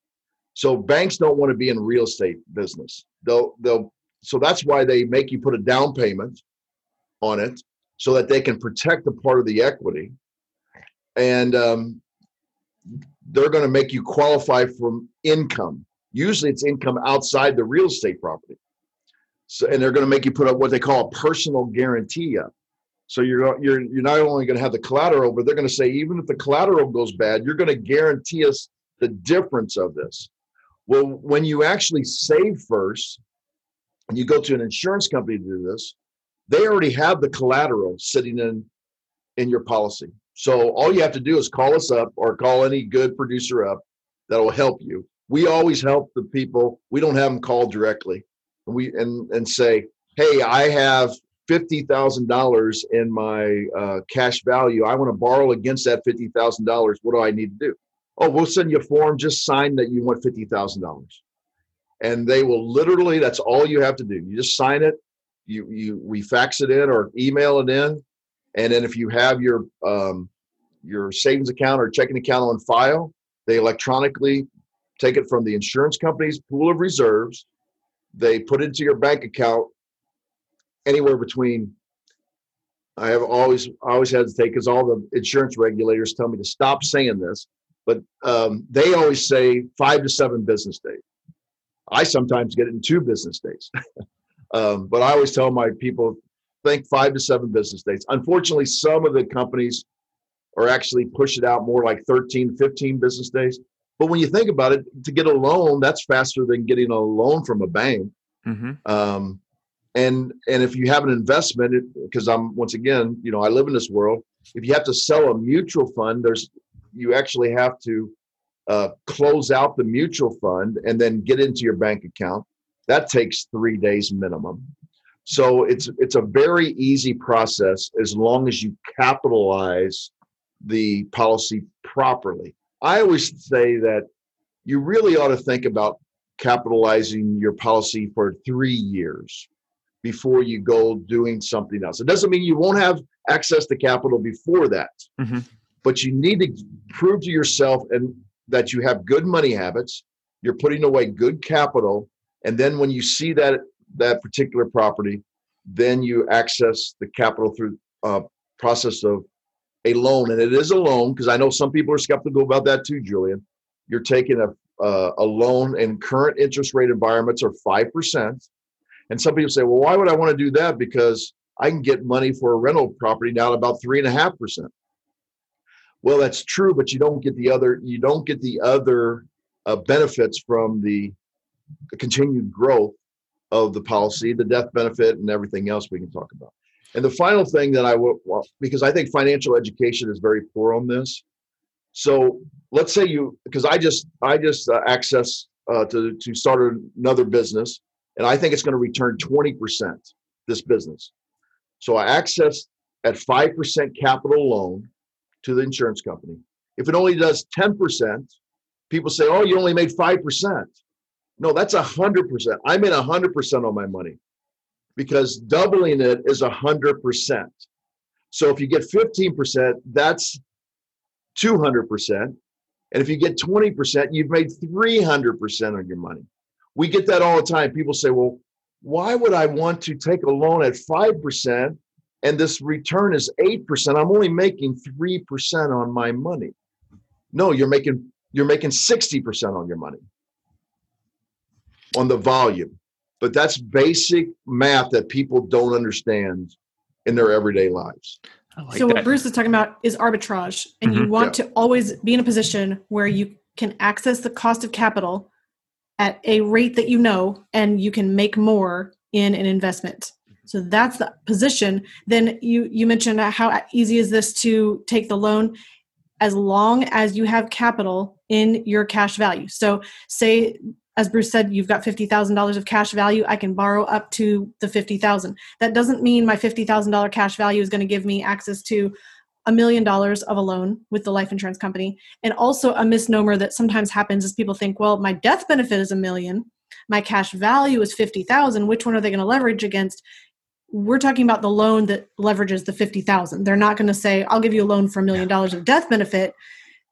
So banks don't want to be in real estate business. They'll they'll so that's why they make you put a down payment on it so that they can protect a part of the equity. And um, they're going to make you qualify from income. Usually it's income outside the real estate property. So, and they're going to make you put up what they call a personal guarantee up. So you're you're you're not only going to have the collateral, but they're going to say even if the collateral goes bad, you're going to guarantee us the difference of this. Well, when you actually save first, and you go to an insurance company to do this, they already have the collateral sitting in in your policy. So all you have to do is call us up or call any good producer up that will help you. We always help the people. We don't have them call directly. We and and say, "Hey, I have $50,000 in my uh, cash value. I want to borrow against that $50,000. What do I need to do? Oh, we'll send you a form. Just sign that you want $50,000. And they will literally, that's all you have to do. You just sign it. You, you, we fax it in or email it in. And then if you have your, um, your savings account or checking account on file, they electronically take it from the insurance company's pool of reserves. They put into your bank account anywhere between. I have always always hesitate because all the insurance regulators tell me to stop saying this, but um, they always say five to seven business days. I sometimes get it in two business days, um, but I always tell my people think five to seven business days. Unfortunately, some of the companies are actually push it out more like 13, 15 business days. But when you think about it, to get a loan, that's faster than getting a loan from a bank. Mm-hmm. Um, and and if you have an investment, because I'm once again, you know, I live in this world. If you have to sell a mutual fund, there's you actually have to uh, close out the mutual fund and then get into your bank account. That takes three days minimum. So it's it's a very easy process as long as you capitalize the policy properly. I always say that you really ought to think about capitalizing your policy for three years before you go doing something else. It doesn't mean you won't have access to capital before that, Mm-hmm. but you need to prove to yourself and that you have good money habits. You're putting away good capital, and then when you see that that particular property, then you access the capital through uh, process of a loan, and it is a loan because I know some people are skeptical about that too, Julian. You're taking a uh, a loan in current interest rate environments are five percent, and some people say, well, why would I want to do that? Because I can get money for a rental property down about three and a half percent. Well, that's true, but you don't get the other you don't get the other uh, benefits from the, the continued growth of the policy, the death benefit, and everything else we can talk about. And the final thing that I will, well, because I think financial education is very poor on this. So let's say you, because I just I just uh, access uh, to to start another business, and I think it's going to return twenty percent this business. So I access at five percent capital loan to the insurance company. If it only does ten percent, people say, "Oh, you only made five percent." No, that's a hundred percent. I made a hundred percent on my money because doubling it is a hundred percent. So if you get fifteen percent, that's two hundred percent, and if you get twenty percent, you've made three hundred percent on your money. We get that all the time. People say, "Well, why would I want to take a loan at five percent and this return is eight percent? I'm only making three percent on my money." No, you're making you're making sixty percent on your money on the volume. But that's basic math that people don't understand in their everyday lives. Like so that. what Bruce is talking about is arbitrage, and you Mhm. want to always be in a position where you can access the cost of capital at a rate that you know, and you can make more in an investment. So that's the position. Then you you mentioned how easy is this to take the loan, as long as you have capital in your cash value. So say as Bruce said, you've got fifty thousand dollars of cash value. I can borrow up to the fifty thousand. That doesn't mean my fifty thousand dollar cash value is going to give me access to a million dollars of a loan with the life insurance company. And also a misnomer that sometimes happens is people think, well, my death benefit is a million, my cash value is fifty thousand. Which one are they going to leverage against? We're talking about the loan that leverages the fifty thousand. They're not going to say, "I'll give you a loan for a million dollars of death benefit."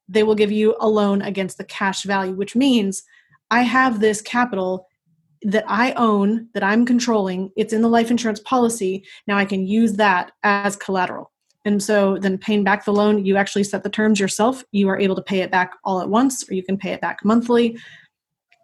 They will give you a loan against the cash value, which means I have this capital that I own, that I'm controlling. It's in the life insurance policy. Now I can use that as collateral. And so then paying back the loan, you actually set the terms yourself. You are able to pay it back all at once, or you can pay it back monthly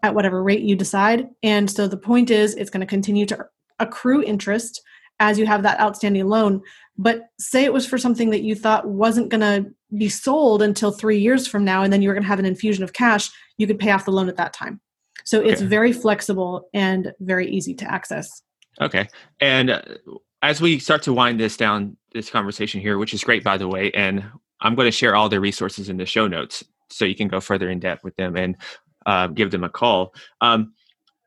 at whatever rate you decide. And so the point is, it's going to continue to accrue interest as you have that outstanding loan. But say it was for something that you thought wasn't going to be sold until three years from now, and then you were going to have an infusion of cash, you could pay off the loan at that time. So it's very flexible and very easy to access. Okay. And uh, as we start to wind this down, this conversation here, which is great, by the way, and I'm going to share all the resources in the show notes so you can go further in depth with them and uh, give them a call. Um,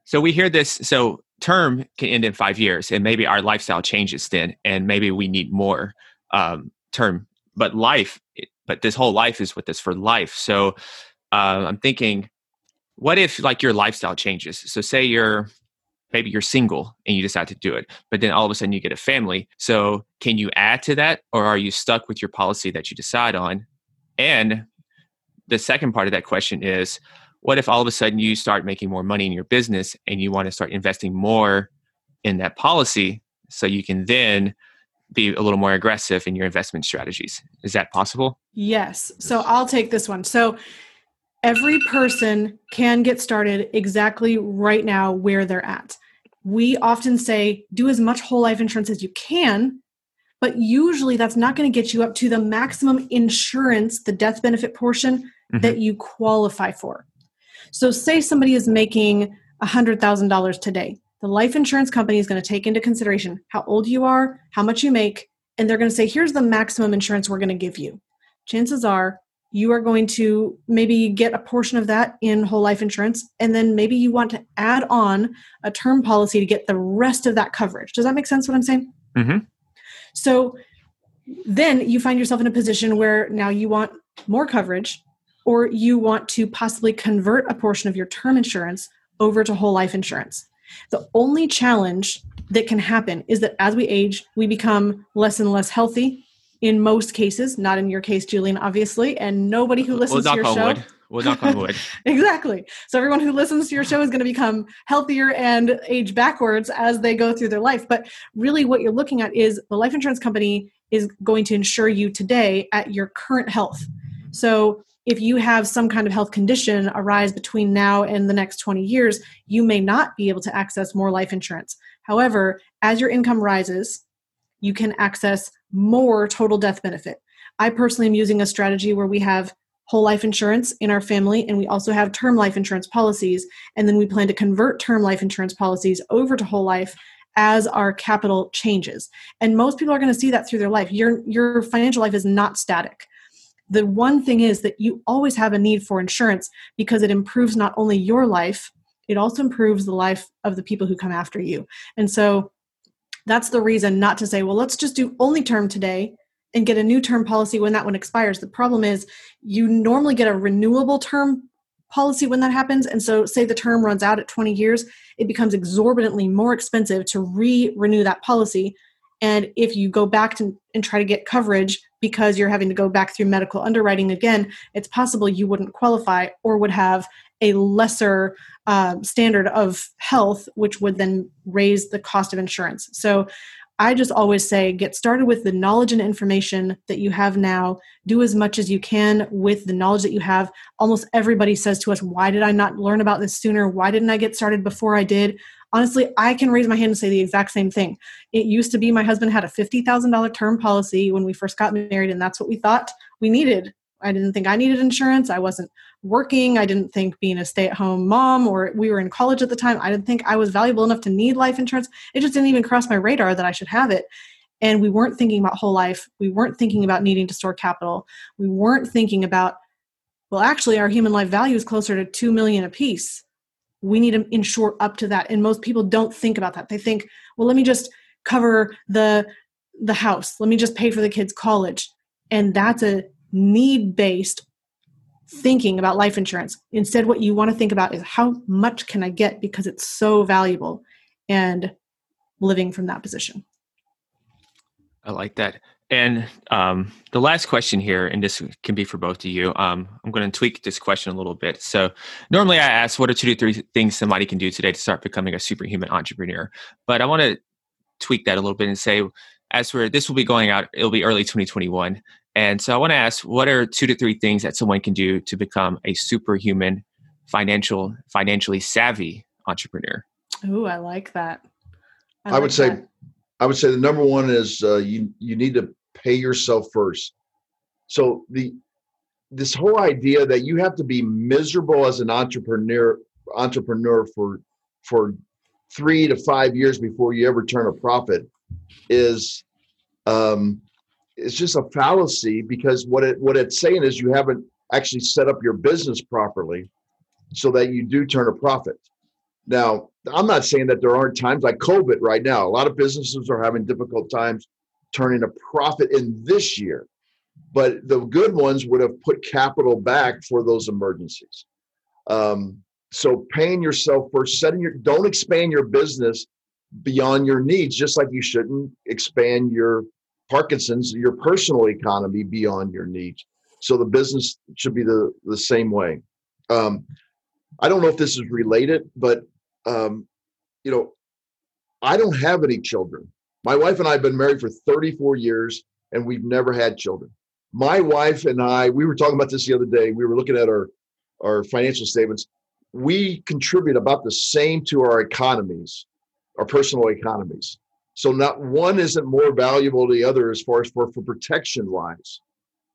so we hear this. So term can end in five years, and maybe our lifestyle changes then, and maybe we need more um, term. But life, but this whole life is with us for life. So uh, I'm thinking, what if like your lifestyle changes? So say you're maybe you're single and you decide to do it but then all of a sudden you get a family so can you add to that or are you stuck with your policy that you decide on and the second part of that question is what if all of a sudden you start making more money in your business and you want to start investing more in that policy so you can then be a little more aggressive in your investment strategies. Is that possible? Yes. So I'll take this one. So every person can get started exactly right now where they're at. We often say do as much whole life insurance as you can, but usually that's not going to get you up to the maximum insurance, the death benefit portion mm-hmm. that you qualify for. So, say somebody is making $100,000 today. The life insurance company is going to take into consideration how old you are, how much you make, and they're going to say, here's the maximum insurance we're going to give you. Chances are you are going to maybe get a portion of that in whole life insurance, and then maybe you want to add on a term policy to get the rest of that coverage. Does that make sense what I'm saying? Mm-hmm. So then you find yourself in a position where now you want more coverage or you want to possibly convert a portion of your term insurance over to whole life insurance. The only challenge that can happen is that as we age, we become less and less healthy in most cases, not in your case, Julian, obviously, and nobody who listens to your show. Wood. We'll knock on wood. exactly. So everyone who listens to your show is going to become healthier and age backwards as they go through their life. But really, what you're looking at is the life insurance company is going to insure you today at your current health. So if you have some kind of health condition arise between now and the next 20 years, you may not be able to access more life insurance. However, as your income rises, you can access more total death benefit. I personally am using a strategy where we have whole life insurance in our family and we also have term life insurance policies and then we plan to convert term life insurance policies over to whole life as our capital changes and most people are going to see that through their life your your financial life is not static the one thing is that you always have a need for insurance because it improves not only your life it also improves the life of the people who come after you and so that's the reason not to say well let's just do only term today and get a new term policy when that one expires. The problem is you normally get a renewable term policy when that happens. And so, say the term runs out at 20 years, it becomes exorbitantly more expensive to re renew that policy. And if you go back to, and try to get coverage because you're having to go back through medical underwriting again, it's possible you wouldn't qualify or would have a lesser uh, standard of health, which would then raise the cost of insurance. So, I just always say get started with the knowledge and information that you have now. Do as much as you can with the knowledge that you have. Almost everybody says to us, Why did I not learn about this sooner? Why didn't I get started before I did? Honestly, I can raise my hand and say the exact same thing. It used to be my husband had a $50,000 term policy when we first got married, and that's what we thought we needed. I didn't think I needed insurance. I wasn't working. I didn't think being a stay at home mom or we were in college at the time, I didn't think I was valuable enough to need life insurance. It just didn't even cross my radar that I should have it. And we weren't thinking about whole life. We weren't thinking about needing to store capital. We weren't thinking about, well, actually, our human life value is closer to 2 million a piece. We need to insure up to that. And most people don't think about that. They think, well, let me just cover the the house. Let me just pay for the kids' college. And that's a need based thinking about life insurance. Instead, what you want to think about is how much can I get because it's so valuable and living from that position. I like that. And um, the last question here, and this can be for both of you, um, I'm going to tweak this question a little bit. So, normally I ask, what are two to three things somebody can do today to start becoming a superhuman entrepreneur? But I want to tweak that a little bit and say, as for this will be going out, it'll be early 2021. And so I want to ask, what are two to three things that someone can do to become a superhuman, financial, financially savvy entrepreneur? Ooh, I like that. I, I like would say, that. I would say the number one is uh, you you need to pay yourself first. So the this whole idea that you have to be miserable as an entrepreneur entrepreneur for for three to five years before you ever turn a profit is um, it's just a fallacy because what it what it's saying is you haven't actually set up your business properly so that you do turn a profit. Now, I'm not saying that there aren't times like COVID right now. A lot of businesses are having difficult times turning a profit in this year. But the good ones would have put capital back for those emergencies. Um, so paying yourself first, setting your don't expand your business beyond your needs, just like you shouldn't expand your Parkinson's, your personal economy beyond your needs. So the business should be the, the same way. Um, I don't know if this is related, but um, you know, I don't have any children. My wife and I have been married for 34 years and we've never had children. My wife and I, we were talking about this the other day. We were looking at our, our financial statements. We contribute about the same to our economies, our personal economies. So not one isn't more valuable to the other as far as for, for protection wise.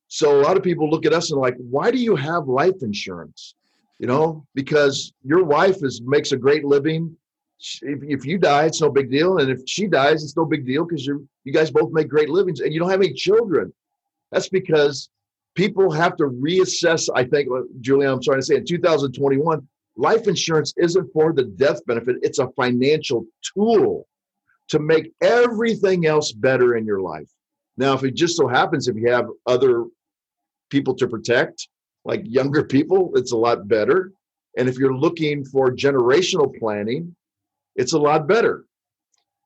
So a lot of people look at us and like, why do you have life insurance? You know, because your wife is makes a great living. If, if you die, it's no big deal, and if she dies, it's no big deal because you you guys both make great livings, and you don't have any children. That's because people have to reassess. I think, uh, Julian, I'm trying to say in 2021, life insurance isn't for the death benefit; it's a financial tool to make everything else better in your life. Now, if it just so happens if you have other people to protect, like younger people, it's a lot better. And if you're looking for generational planning, it's a lot better.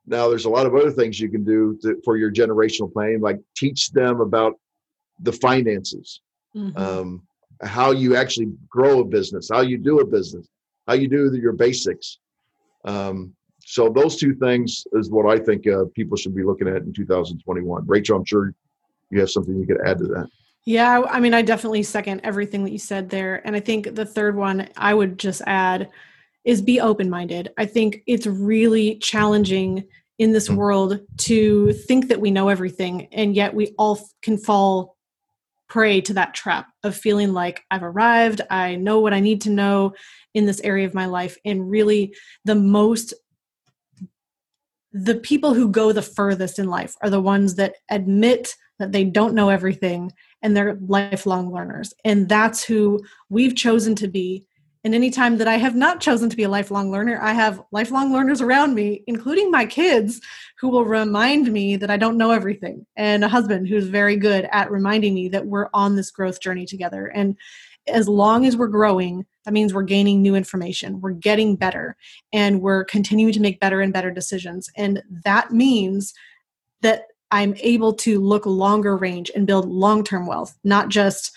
Now, there's a lot of other things you can do to, for your generational planning, like teach them about the finances, mm-hmm. um, how you actually grow a business, how you do a business, how you do your basics. Um, so those two things is what I think uh, people should be looking at in 2021. Rachel, I'm sure you have something you could add to that. Yeah, I mean, I definitely second everything that you said there. And I think the third one I would just add is be open minded. I think it's really challenging in this mm-hmm. world to think that we know everything, and yet we all can fall prey to that trap of feeling like I've arrived, I know what I need to know in this area of my life. And really, the most the people who go the furthest in life are the ones that admit that they don't know everything and they're lifelong learners. And that's who we've chosen to be. And anytime that I have not chosen to be a lifelong learner, I have lifelong learners around me, including my kids, who will remind me that I don't know everything, and a husband who's very good at reminding me that we're on this growth journey together. And as long as we're growing, that means we're gaining new information, we're getting better, and we're continuing to make better and better decisions. And that means that I'm able to look longer range and build long term wealth, not just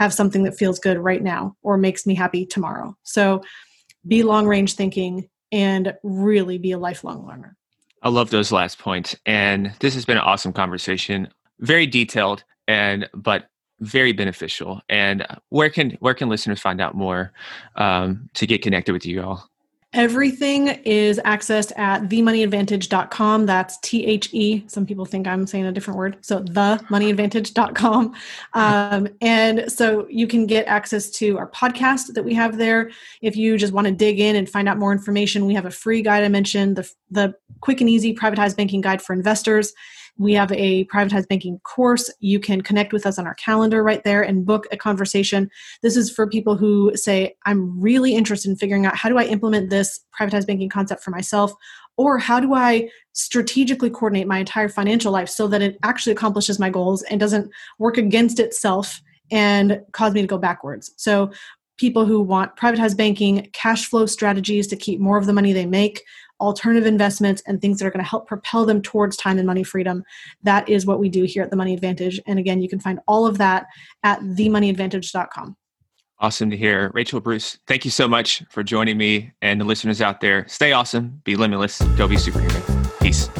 have something that feels good right now or makes me happy tomorrow. So be long range thinking and really be a lifelong learner. I love those last points. And this has been an awesome conversation, very detailed and but very beneficial. And where can where can listeners find out more um, to get connected with you all? Everything is accessed at themoneyadvantage.com. That's T H E. Some people think I'm saying a different word. So themoneyadvantage.com. Um, and so you can get access to our podcast that we have there. If you just want to dig in and find out more information, we have a free guide I mentioned, the, the quick and easy privatized banking guide for investors. We have a privatized banking course. You can connect with us on our calendar right there and book a conversation. This is for people who say, I'm really interested in figuring out how do I implement this privatized banking concept for myself, or how do I strategically coordinate my entire financial life so that it actually accomplishes my goals and doesn't work against itself and cause me to go backwards. So people who want privatized banking, cash flow strategies to keep more of the money they make, alternative investments and things that are going to help propel them towards time and money freedom. That is what we do here at the Money Advantage. And again, you can find all of that at themoneyadvantage.com. Awesome to hear. Rachel Bruce, thank you so much for joining me and the listeners out there. Stay awesome, be limitless, go be superhuman. Peace.